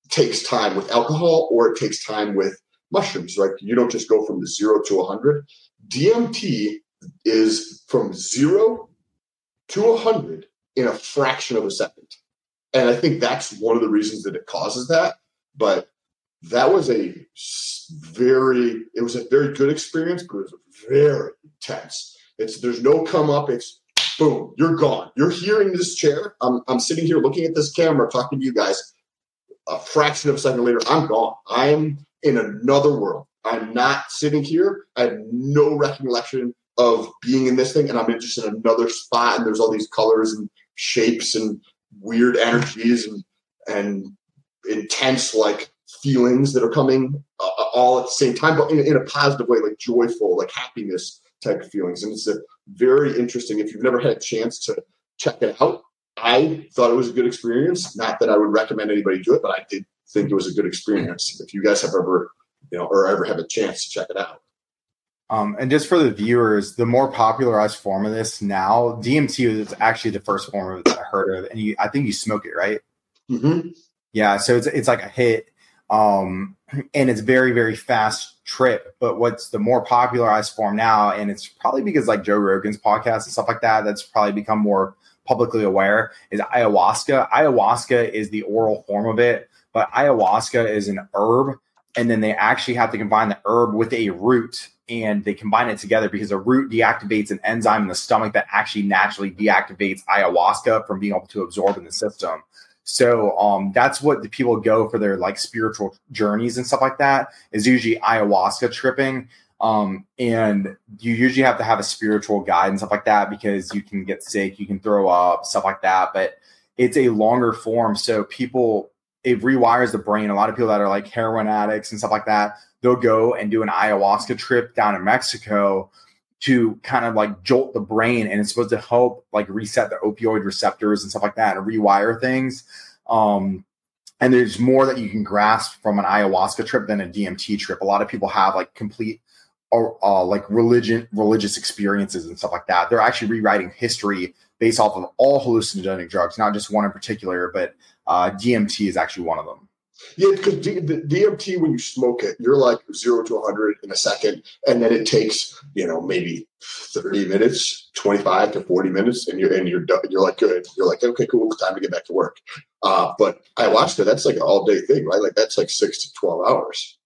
takes time with alcohol or it takes time with mushrooms, right? You don't just go from the zero to 100. DMT is from zero to 100 in a fraction of a second. And I think that's one of the reasons that it causes that. But that was a very, it was a very good experience, but it was very intense. It's there's no come up. It's boom, you're gone. You're here in this chair. I'm, I'm sitting here looking at this camera, talking to you guys. A fraction of a second later, I'm gone. I'm in another world. I'm not sitting here. I have no recollection of being in this thing, and I'm just in another spot. And there's all these colors and shapes and weird energies and and intense like feelings that are coming uh, all at the same time, but in, in, a positive way, like joyful, like happiness type of feelings. And it's a very interesting. If you've never had a chance to check it out, I thought it was a good experience. Not that I would recommend anybody do it, but I did think it was a good experience. If you guys have ever, you know, or ever have a chance to check it out. Um, and just for the viewers, the more popularized form of this now, DMT is actually the first form of it that I heard of, and you, I think you smoke it, right? Mm-hmm. Yeah, so it's it's like a hit, um, and it's very very fast trip. But what's the more popularized form now, and it's probably because like Joe Rogan's podcast and stuff like that, that's probably become more publicly aware, is ayahuasca. Ayahuasca is the oral form of it, but ayahuasca is an herb, and then they actually have to combine the herb with a root and they combine it together because a root deactivates an enzyme in the stomach that actually naturally deactivates ayahuasca from being able to absorb in the system. So um, that's what the people go for their like spiritual journeys and stuff like that is usually ayahuasca tripping. Um, and you usually have to have a spiritual guide and stuff like that because you can get sick, you can throw up, stuff like that. But it's a longer form. So people, it rewires the brain. A lot of people that are like heroin addicts and stuff like that, they'll go and do an ayahuasca trip down in Mexico to kind of like jolt the brain and it's supposed to help like reset the opioid receptors and stuff like that and rewire things. Um, and there's more that you can grasp from an ayahuasca trip than a DMT trip. A lot of people have like complete or uh, like religion, religious experiences and stuff like that. They're actually rewriting history based off of all hallucinogenic drugs, not just one in particular, but uh, DMT is actually one of them. Yeah, because D- the DMT, when you smoke it, you're like zero to 100 in a second. And then it takes, you know, maybe 30 minutes, 25 to 40 minutes, and you're, and you're, done. you're like, good. You're like, okay, cool, time to get back to work. Uh, but ayahuasca, that's like an all day thing, right? Like that's like six to 12 hours.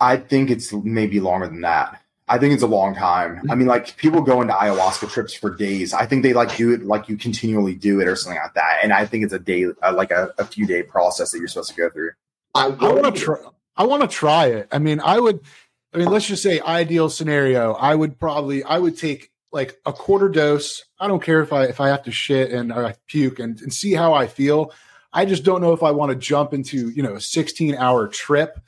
I think it's maybe longer than that. I think it's a long time. I mean, like people go into ayahuasca trips for days. I think they like do it like you continually do it or something like that. And I think it's a day, uh, like a, a, few day process that you're supposed to go through. I, I want to try. I want to try it. I mean, I would. I mean, let's just say ideal scenario. I would probably. I would take like a quarter dose. I don't care if I if I have to shit and or I puke and, and see how I feel. I just don't know if I want to jump into you know a 16 hour trip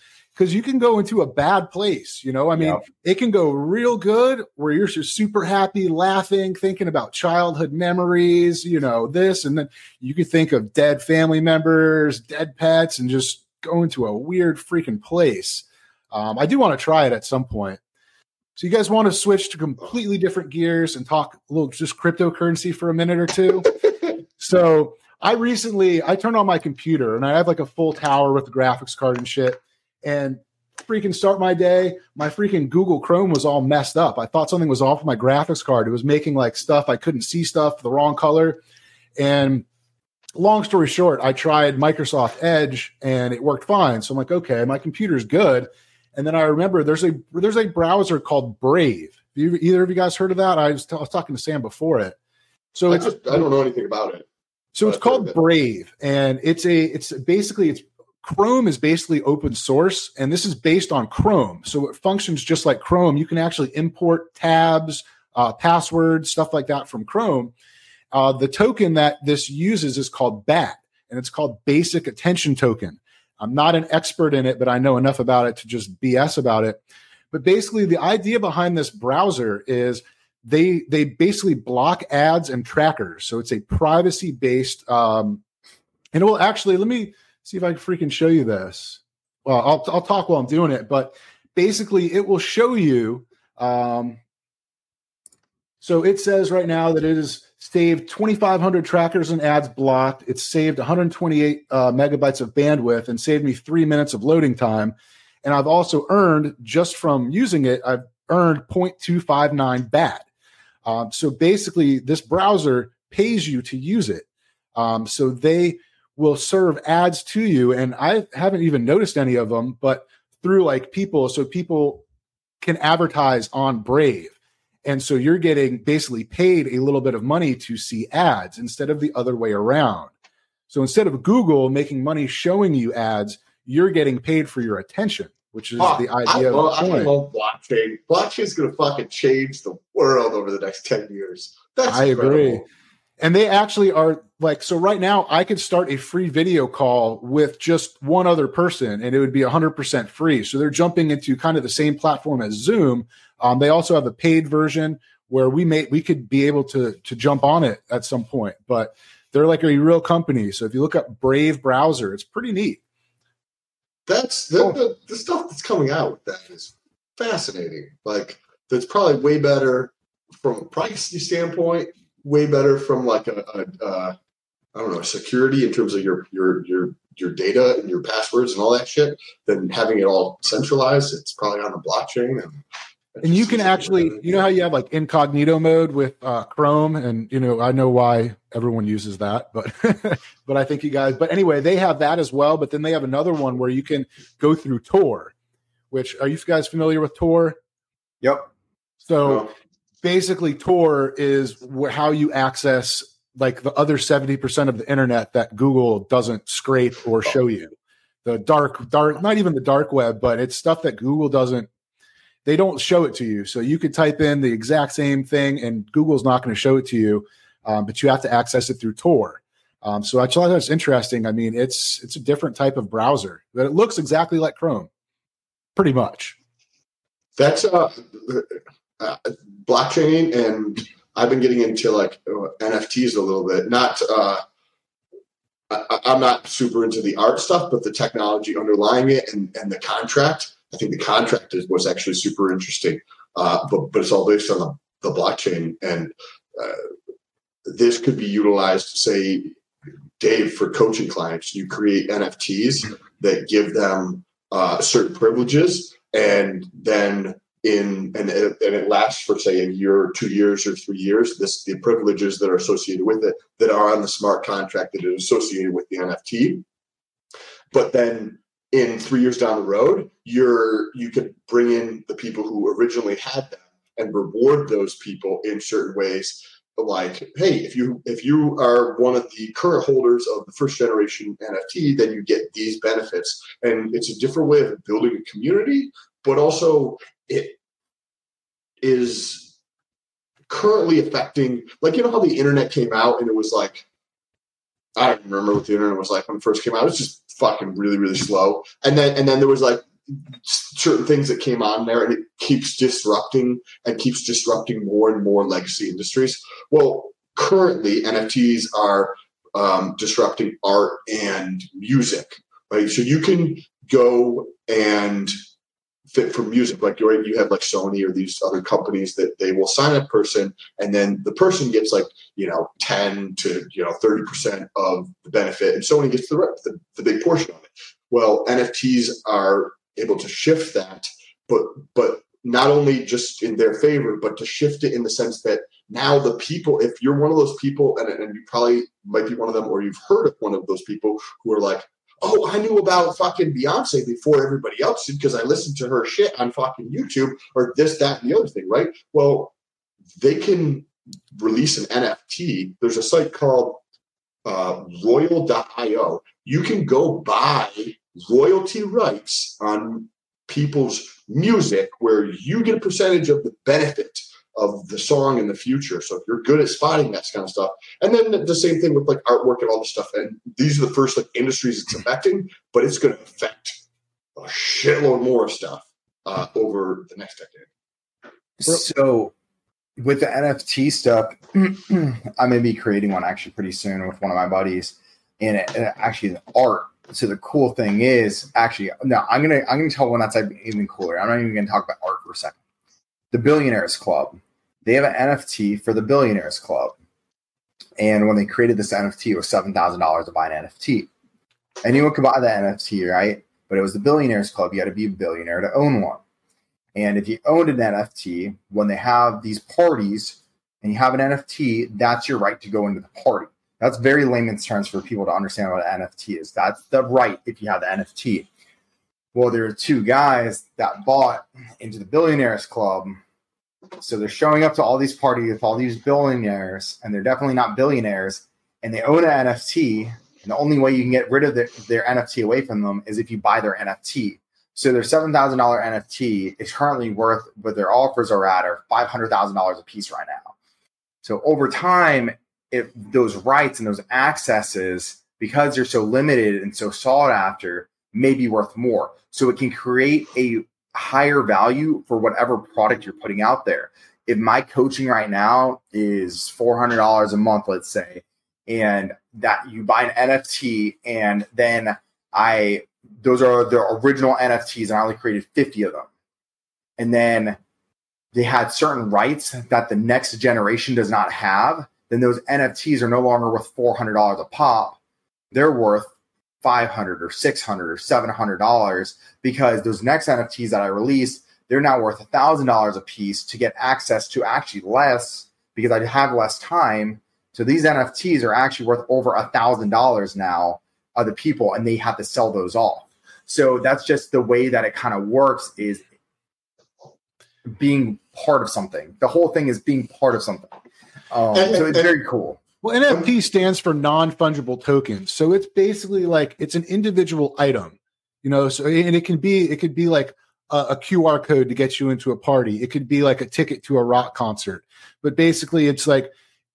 because you can go into a bad place. You know, I mean, yep. it can go real good where you're just super happy, laughing, thinking about childhood memories, you know, this, and then you could think of dead family members, dead pets, and just go into a weird freaking place. Um, I do want to try it at some point. So, you guys want to switch to completely different gears and talk a little just cryptocurrency for a minute or two? (laughs) so, I recently I turned on my computer and I have like a full tower with the graphics card and shit and freaking start my day. My freaking Google Chrome was all messed up. I thought something was off with my graphics card. It was making like stuff I couldn't see stuff the wrong color. And long story short, I tried Microsoft Edge and it worked fine. So I'm like, okay, my computer's good. And then I remember there's a there's a browser called Brave. You, either of you guys heard of that? I was, t- I was talking to Sam before it. So I it's just, I don't know anything about it. So it's called Brave, and it's a it's basically it's Chrome is basically open source, and this is based on Chrome. So it functions just like Chrome. You can actually import tabs, uh, passwords, stuff like that from Chrome. Uh, the token that this uses is called BAT, and it's called Basic Attention Token. I'm not an expert in it, but I know enough about it to just BS about it. But basically, the idea behind this browser is they they basically block ads and trackers. So it's a privacy based. Um, and well, actually, let me see if I can freaking show you this. Well, I'll, I'll talk while I'm doing it, but basically it will show you. Um, so it says right now that it has saved 2,500 trackers and ads blocked. It's saved 128 uh, megabytes of bandwidth and saved me three minutes of loading time. And I've also earned just from using it, I've earned 0.259 BAT. Um, so basically, this browser pays you to use it. Um, so they will serve ads to you. And I haven't even noticed any of them, but through like people, so people can advertise on Brave. And so you're getting basically paid a little bit of money to see ads instead of the other way around. So instead of Google making money showing you ads, you're getting paid for your attention, which is oh, the idea I love, of I love blockchain. Blockchain is going to fucking change the world over the next 10 years. That's I incredible. agree. And they actually are like, so right now I could start a free video call with just one other person and it would be 100% free. So they're jumping into kind of the same platform as Zoom, Um, they also have a paid version where we may we could be able to to jump on it at some point, but they're like a real company. So if you look up Brave browser, it's pretty neat. That's the, the, the stuff that's coming out with that is fascinating. Like that's probably way better from a privacy standpoint, way better from like a, a, a I don't know security in terms of your your your your data and your passwords and all that shit than having it all centralized. It's probably on the blockchain and and you can actually you know how you have like incognito mode with uh, chrome? And you know i know why everyone uses that but (laughs) but i think you guys but anyway they have that as well but then they have another one where you can go through tor which are you guys familiar with tor? Yep. So basically tor is wh- how you access like the other 70% of the internet that google doesn't scrape or show you the dark dark not even the dark web but it's stuff that google doesn't they don't show it to you. So you could type in the exact same thing, and Google's not going to show it to you, um, but you have to access it through Tor. Um, so I thought that's interesting. I mean, it's it's a different type of browser, but it looks exactly like Chrome, pretty much. That's uh, uh blockchain, and I've been getting into like NFTs a little bit. Not uh, I, I'm not super into the art stuff, but the technology underlying it and and the contract I think the contract is, was actually super interesting, uh, but but it's all based on the, the blockchain, and uh, this could be utilized, say, Dave, for coaching clients. You create NFTs that give them uh, certain privileges, and then in and it, and it lasts for say a year or two years or three years. This the privileges that are associated with it that are on the smart contract that is associated with the NFT. But then in three years down the road, you're you could bring in the people who originally had them and reward those people in certain ways. Like, hey, if you if you are one of the current holders of the first generation NFT, then you get these benefits. And it's a different way of building a community, but also it is currently affecting like you know how the internet came out and it was like I don't remember what the internet was like when it first came out. It was just fucking really, really slow. And then and then there was like certain things that came on there and it keeps disrupting and keeps disrupting more and more legacy industries. Well, currently NFTs are um, disrupting art and music, right? So you can go and fit for music. Like you you have like Sony or these other companies that they will sign a person, and then the person gets like you know ten to you know thirty percent of the benefit, and Sony gets the, the the big portion of it. Well, NFTs are able to shift that, but but not only just in their favor, but to shift it in the sense that now the people, if you're one of those people, and, and you probably might be one of them, or you've heard of one of those people who are like, oh, I knew about fucking Beyonce before everybody else did because I listened to her shit on fucking YouTube or this, that, and the other thing, right? Well, they can release an NFT. There's a site called uh, royal.io. You can go buy royalty rights on people's music where you get a percentage of the benefit of the song in the future. So if you're good at spotting that kind of stuff, and then the same thing with like artwork and all this stuff. And these are the first like industries it's affecting, but it's going to affect a shitload more stuff uh, over the next decade. So with the NFT stuff, (clears throat) I may be creating one actually pretty soon with one of my buddies, and, it, and actually the art. So the cool thing is actually no, I'm gonna I'm gonna tell one that's even cooler. I'm not even gonna talk about art for a second the Billionaires Club. They have an NFT for the Billionaires Club. And when they created this NFT, it was $7,000 to buy an NFT. Anyone could buy the NFT, right? But it was the Billionaires Club. You had to be a billionaire to own one. And if you owned an NFT, when they have these parties and you have an NFT, that's your right to go into the party. That's very layman's terms for people to understand what an NFT is. That's the right if you have the NFT. Well, there are two guys that bought into the billionaires club. So they're showing up to all these parties with all these billionaires, and they're definitely not billionaires. And they own an NFT. And the only way you can get rid of their, their NFT away from them is if you buy their NFT. So their seven thousand dollar NFT is currently worth what their offers are at are five hundred thousand dollars a piece right now. So over time, if those rights and those accesses, because they're so limited and so sought after, may be worth more. So it can create a higher value for whatever product you're putting out there. If my coaching right now is $400 a month, let's say, and that you buy an NFT and then I, those are the original NFTs and I only created 50 of them. And then they had certain rights that the next generation does not have, then those NFTs are no longer worth $400 a pop. They're worth 500 or 600 or 700 dollars because those next nfts that i release they're now worth a thousand dollars a piece to get access to actually less because i have less time. So these nfts are actually worth over a thousand dollars now other people and they have to sell those off. So that's just the way that it kind of works is being part of something. The whole thing is being part of something. Um, so it's very cool well, NFT stands for non fungible tokens. So it's basically like it's an individual item, you know. So and it can be it could be like a, a, QR code to get you into a party. It could be like a ticket to a rock concert. But basically, it's like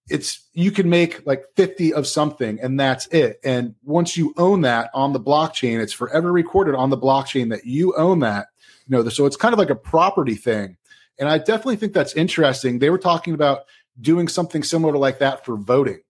it's you can make like 50 of something and that's it. And once you own that on the blockchain, it's forever recorded on the blockchain that you own that. You know, so it's kind of like a property thing. And I definitely think that's interesting. They were talking about doing something similar to like that for voting,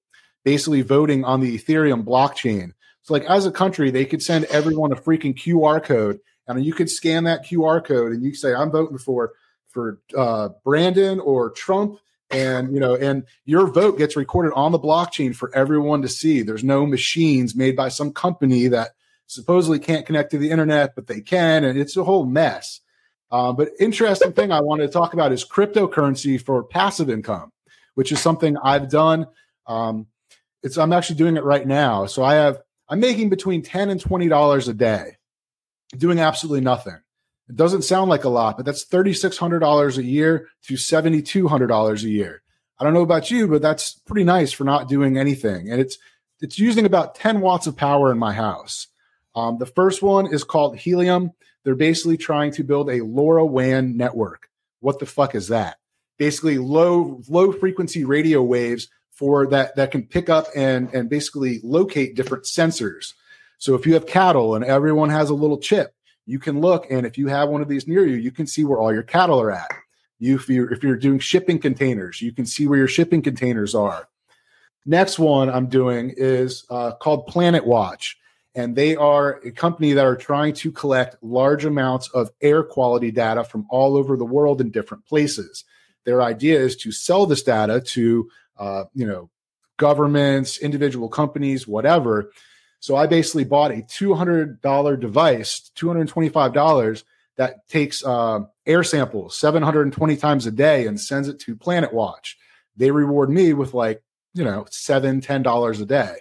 basically voting on the Ethereum blockchain. So, like as a country, they could send everyone a freaking QR code, and you could scan that QR code, and you say, "I'm voting for for uh, Brandon or Trump." And you know, and your vote gets recorded on the blockchain for everyone to see. There's no machines made by some company that supposedly can't connect to the internet, but they can, and it's a whole mess. Uh, but interesting thing I wanted to talk about is cryptocurrency for passive income which is something I've done. Um, it's I'm actually doing it right now. So I have I'm making between ten and twenty dollars a day, doing absolutely nothing. It doesn't sound like a lot, but that's thirty six hundred dollars a year to seventy two hundred dollars a year. I don't know about you, but that's pretty nice for not doing anything. And it's it's using about 10 watts of power in my house. Um, the first one is called Helium. They're basically trying to build a LoRaWAN network. What the fuck is that? Basically low low frequency radio waves for that that can pick up and and basically locate different sensors. So if you have cattle and everyone has a little chip, you can look and if you have one of these near you, you can see where all your cattle are at. You if you're if you're doing shipping containers, you can see where your shipping containers are. Next one I'm doing is uh, called Planet Watch, and they are a company that are trying to collect large amounts of air quality data from all over the world in different places. Their idea is to sell this data to uh, you know governments, individual companies, whatever. So I basically bought a two hundred dollar device, two hundred twenty five dollars that takes uh, air samples 720 times a day and sends it to Planet Watch. They reward me with like you know seven ten dollars a day.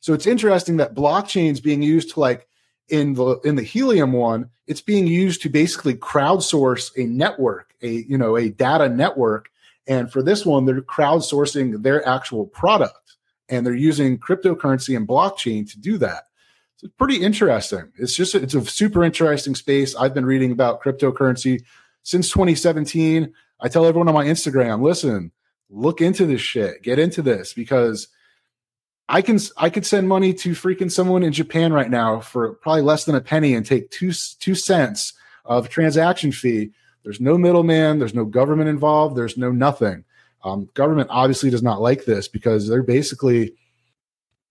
So it's interesting that blockchain's being used to like in the in the helium one it's being used to basically crowdsource a network a you know a data network. And for this one they're crowdsourcing their actual product and they're using cryptocurrency and blockchain to do that. So it's pretty interesting. It's just it's a super interesting space. I've been reading about cryptocurrency since 2017 i tell everyone on my instagram listen look into this shit. Get into this because I can I could send money to freaking someone in Japan right now for probably less than a penny and take two two cents of transaction fee. There's no middleman. There's no government involved. There's no nothing. Um, government obviously does not like this because they're basically.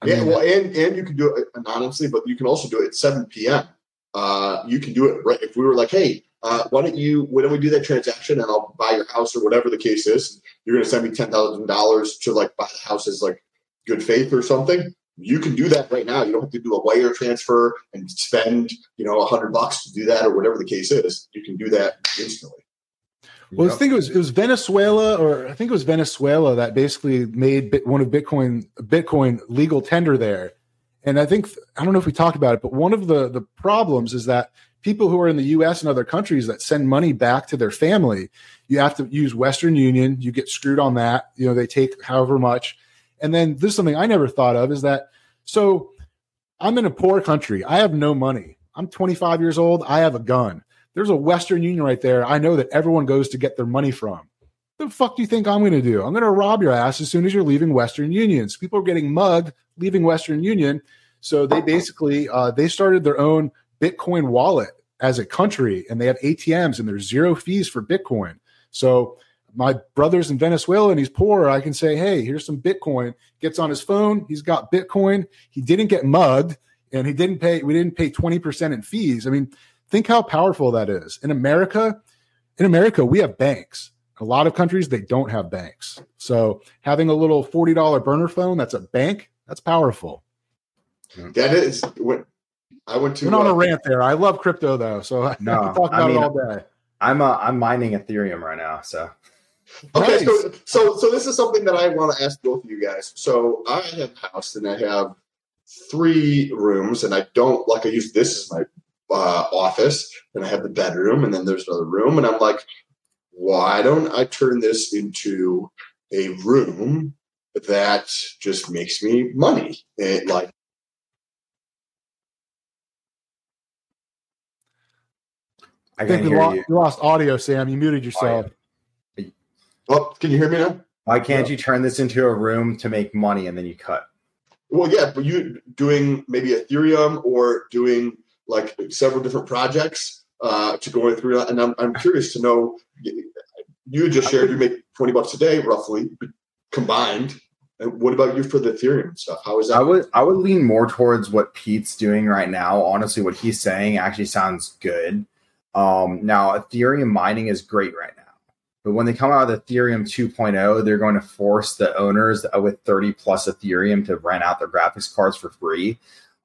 I yeah, mean, well, and and you can do it anonymously, but you can also do it at 7 p.m. Uh, you can do it right if we were like, hey, uh, why don't you why don't we do that transaction and I'll buy your house or whatever the case is. You're going to send me ten thousand dollars to like buy the house as like good faith or something, you can do that right now. You don't have to do a wire transfer and spend, you know, a hundred bucks to do that or whatever the case is. You can do that instantly. Well, I think it was it was Venezuela, or I think it was Venezuela that basically made one of Bitcoin Bitcoin legal tender there. And I think I don't know if we talked about it, but one of the the problems is that people who are in the U.S. and other countries that send money back to their family, you have to use Western Union. You get screwed on that. You know, they take however much and then this is something I never thought of is that so I'm in a poor country. I have no money. I'm 25 years old. I have a gun. There's a Western Union right there. I know that everyone goes to get their money from. The fuck do you think I'm going to do? I'm going to rob your ass as soon as you're leaving Western Union. So people are getting mugged leaving Western Union. So they basically uh, they started their own Bitcoin wallet as a country and they have ATMs and there's zero fees for Bitcoin. So my brother's in Venezuela and he's poor. I can say, hey, here's some Bitcoin. Gets on his phone. He's got Bitcoin. He didn't get mugged and he didn't pay, we didn't pay 20% in fees. I mean, think how powerful that is. In America, in America, we have banks. A lot of countries, they don't have banks. So having a little $40 burner phone that's a bank, that's powerful. That is what I went to. Went on a uh, rant there. I love crypto though, so (laughs) I no, can talk about I mean, it all day. I'm uh, I'm mining Ethereum right now, so Okay, nice. so, so so this is something that I want to ask both of you guys. So I have a house and I have three rooms, and I don't like I use this as my uh, office, and I have the bedroom, and then there's another room, and I'm like, why don't I turn this into a room that just makes me money? It like I, think we lost, you. lost audio, Sam. You muted yourself. Oh, can you hear me now? Why can't yeah. you turn this into a room to make money and then you cut? Well, yeah, but you doing maybe Ethereum or doing like several different projects uh, to go through that. And I'm, I'm curious to know, you just shared you make 20 bucks a day roughly combined. And what about you for the Ethereum stuff? How is that? I would I would lean more towards what Pete's doing right now. Honestly, what he's saying actually sounds good. Um, now Ethereum mining is great right now. But when they come out with Ethereum 2.0, they're going to force the owners with 30 plus Ethereum to rent out their graphics cards for free.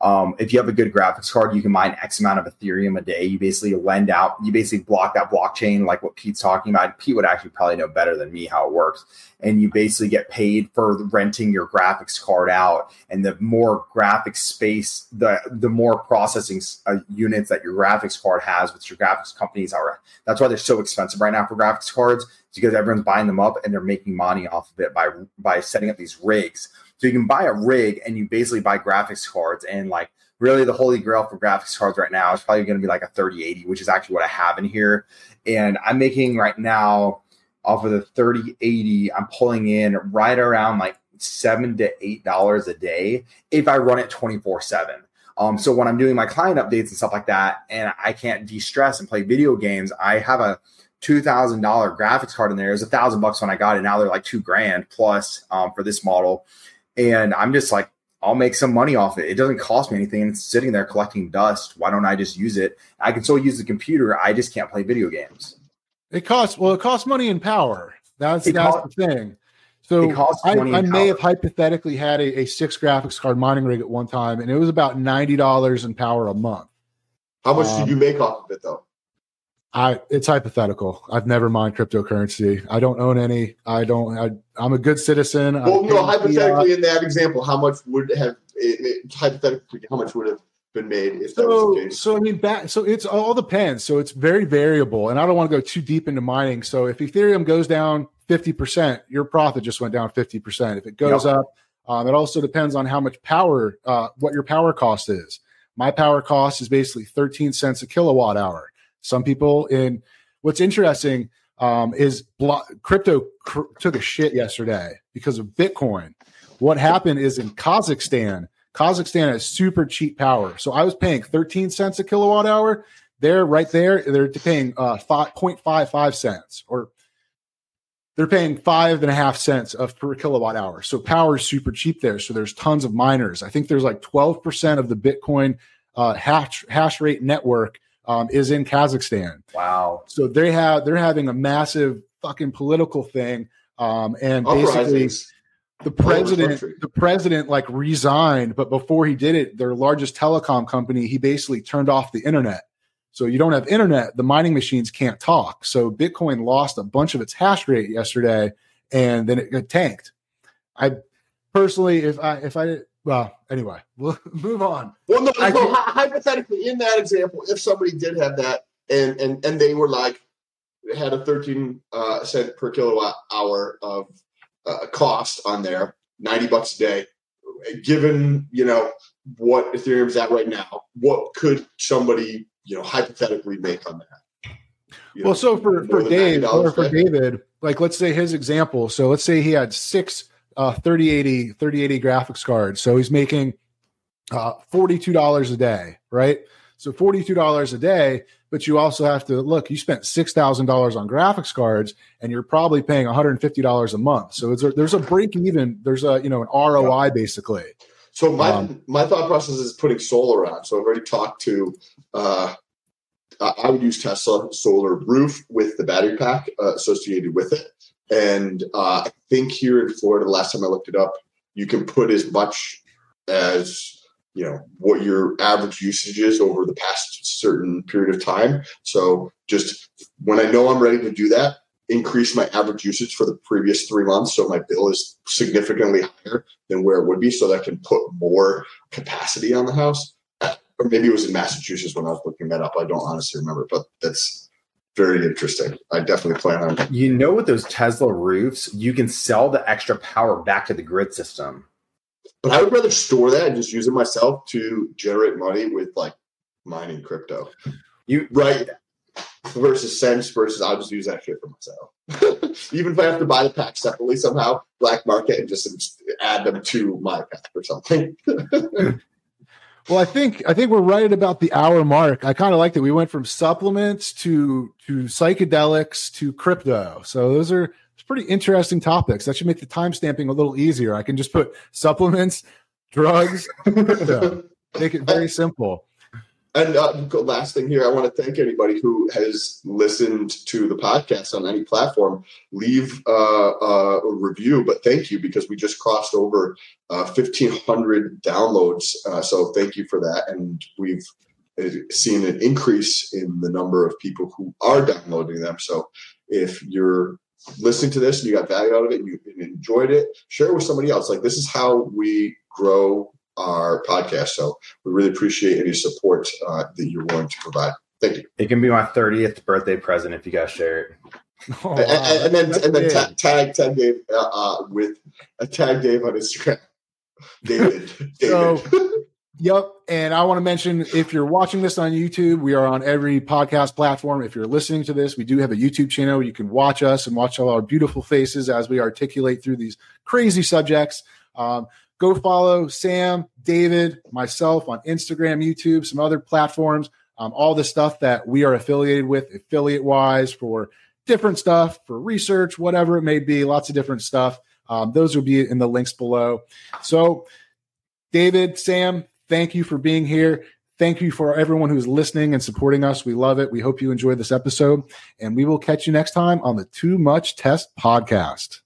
Um, if you have a good graphics card, you can mine X amount of Ethereum a day. You basically lend out, you basically block that blockchain, like what Pete's talking about. Pete would actually probably know better than me how it works. And you basically get paid for renting your graphics card out. And the more graphics space, the the more processing uh, units that your graphics card has, which your graphics companies are. That's why they're so expensive right now for graphics cards, because everyone's buying them up and they're making money off of it by by setting up these rigs so you can buy a rig and you basically buy graphics cards and like really the holy grail for graphics cards right now is probably going to be like a 3080, which is actually what I have in here. And I'm making right now off of the 3080, I'm pulling in right around like seven to eight dollars a day if I run it 24 7. Um, so when I'm doing my client updates and stuff like that, and I can't de-stress and play video games, I have a two thousand dollar graphics card in there. It was a thousand bucks when I got it. Now they're like two grand plus um, for this model. And I'm just like, I'll make some money off it. It doesn't cost me anything. It's sitting there collecting dust. Why don't I just use it? I can still use the computer. I just can't play video games. It costs well, it costs money and power. That's it that's cost, the thing. So I, I may have hypothetically had a, a, six graphics card mining rig at one time, and it was about ninety dollars in power a month. How much um, did you make off of it though? I it's hypothetical. I've never mined cryptocurrency. I don't own any. I don't. I, am a good citizen. Well, no. Hypothetically, in that example, how much would have it, it, hypothetically how much would have been made if that was the case? So I mean, back. So it's all depends. So it's very variable, and I don't want to go too deep into mining. So if Ethereum goes down fifty percent, your profit just went down fifty percent. If it goes yep. up, um, it also depends on how much power, uh, what your power cost is. My power cost is basically thirteen cents a kilowatt hour. Some people in what's interesting um, is blo- crypto cr- took a shit yesterday because of Bitcoin. What happened is in Kazakhstan, Kazakhstan has super cheap power. So I was paying 13 cents a kilowatt hour. They're right there. They're paying uh, 5.55 cents or they're paying five and a half cents of per kilowatt hour. So power is super cheap there. So there's tons of miners. I think there's like 12% of the Bitcoin uh, hash, hash rate network um, is in Kazakhstan. Wow. So they have they're having a massive fucking political thing, um, and basically the president the president like resigned, but before he did it, their largest telecom company he basically turned off the internet. So you don't have internet, the mining machines can't talk. So Bitcoin lost a bunch of its hash rate yesterday, and then it, it tanked. I personally, if I if I well, anyway, we'll (laughs) move on. Well, no, so hypothetically, in that example, if somebody did have that and and and they were like had a 13 uh, cent per kilowatt hour of uh, cost on there, 90 bucks a day, given you know what Ethereum's at right now, what could somebody you know hypothetically make on that? You well, know, so for for Dave or for David, like let's say his example. So let's say he had six uh, 3080 3080 graphics card. So he's making uh, $42 a day, right? So $42 a day, but you also have to look, you spent $6,000 on graphics cards and you're probably paying $150 a month. So a, there's a break even, there's a, you know, an ROI basically. So my, um, my thought process is putting solar on. So I've already talked to, uh, I would use Tesla solar roof with the battery pack uh, associated with it. And uh, I think here in Florida, last time I looked it up, you can put as much as you know what your average usage is over the past certain period of time. So just when I know I'm ready to do that, increase my average usage for the previous three months, so my bill is significantly higher than where it would be, so that I can put more capacity on the house. Or maybe it was in Massachusetts when I was looking that up. I don't honestly remember, but that's very interesting. I definitely plan on. You know, with those Tesla roofs, you can sell the extra power back to the grid system. But I would rather store that and just use it myself to generate money with like mining crypto. You right versus cents versus I'll just use that shit for myself. (laughs) Even if I have to buy the pack separately somehow, black market and just add them to my pack or something. (laughs) Well, I think I think we're right at about the hour mark. I kind of like that we went from supplements to to psychedelics to crypto. So those are pretty interesting topics. That should make the time stamping a little easier. I can just put supplements, drugs, crypto. Make it very simple. And uh, last thing here, I want to thank anybody who has listened to the podcast on any platform. Leave uh, a review, but thank you because we just crossed over 1,500 uh, downloads. Uh, so thank you for that. And we've uh, seen an increase in the number of people who are downloading them. So if you're listening to this and you got value out of it and you enjoyed it, share it with somebody else. Like this is how we grow our podcast. So we really appreciate any support uh, that you're willing to provide. Thank you. It can be my 30th birthday present if you guys share it. Oh, wow. and, and, then and then ta- tag tag Dave uh, uh, with a tag Dave on Instagram. David. (laughs) David. So, yep. And I want to mention if you're watching this on YouTube, we are on every podcast platform. If you're listening to this, we do have a YouTube channel. You can watch us and watch all our beautiful faces as we articulate through these crazy subjects. Um, go follow Sam, David, myself on Instagram, YouTube, some other platforms. Um, all the stuff that we are affiliated with, affiliate wise, for different stuff, for research, whatever it may be, lots of different stuff. Um, those will be in the links below. So, David, Sam, thank you for being here. Thank you for everyone who's listening and supporting us. We love it. We hope you enjoyed this episode, and we will catch you next time on the Too Much Test podcast.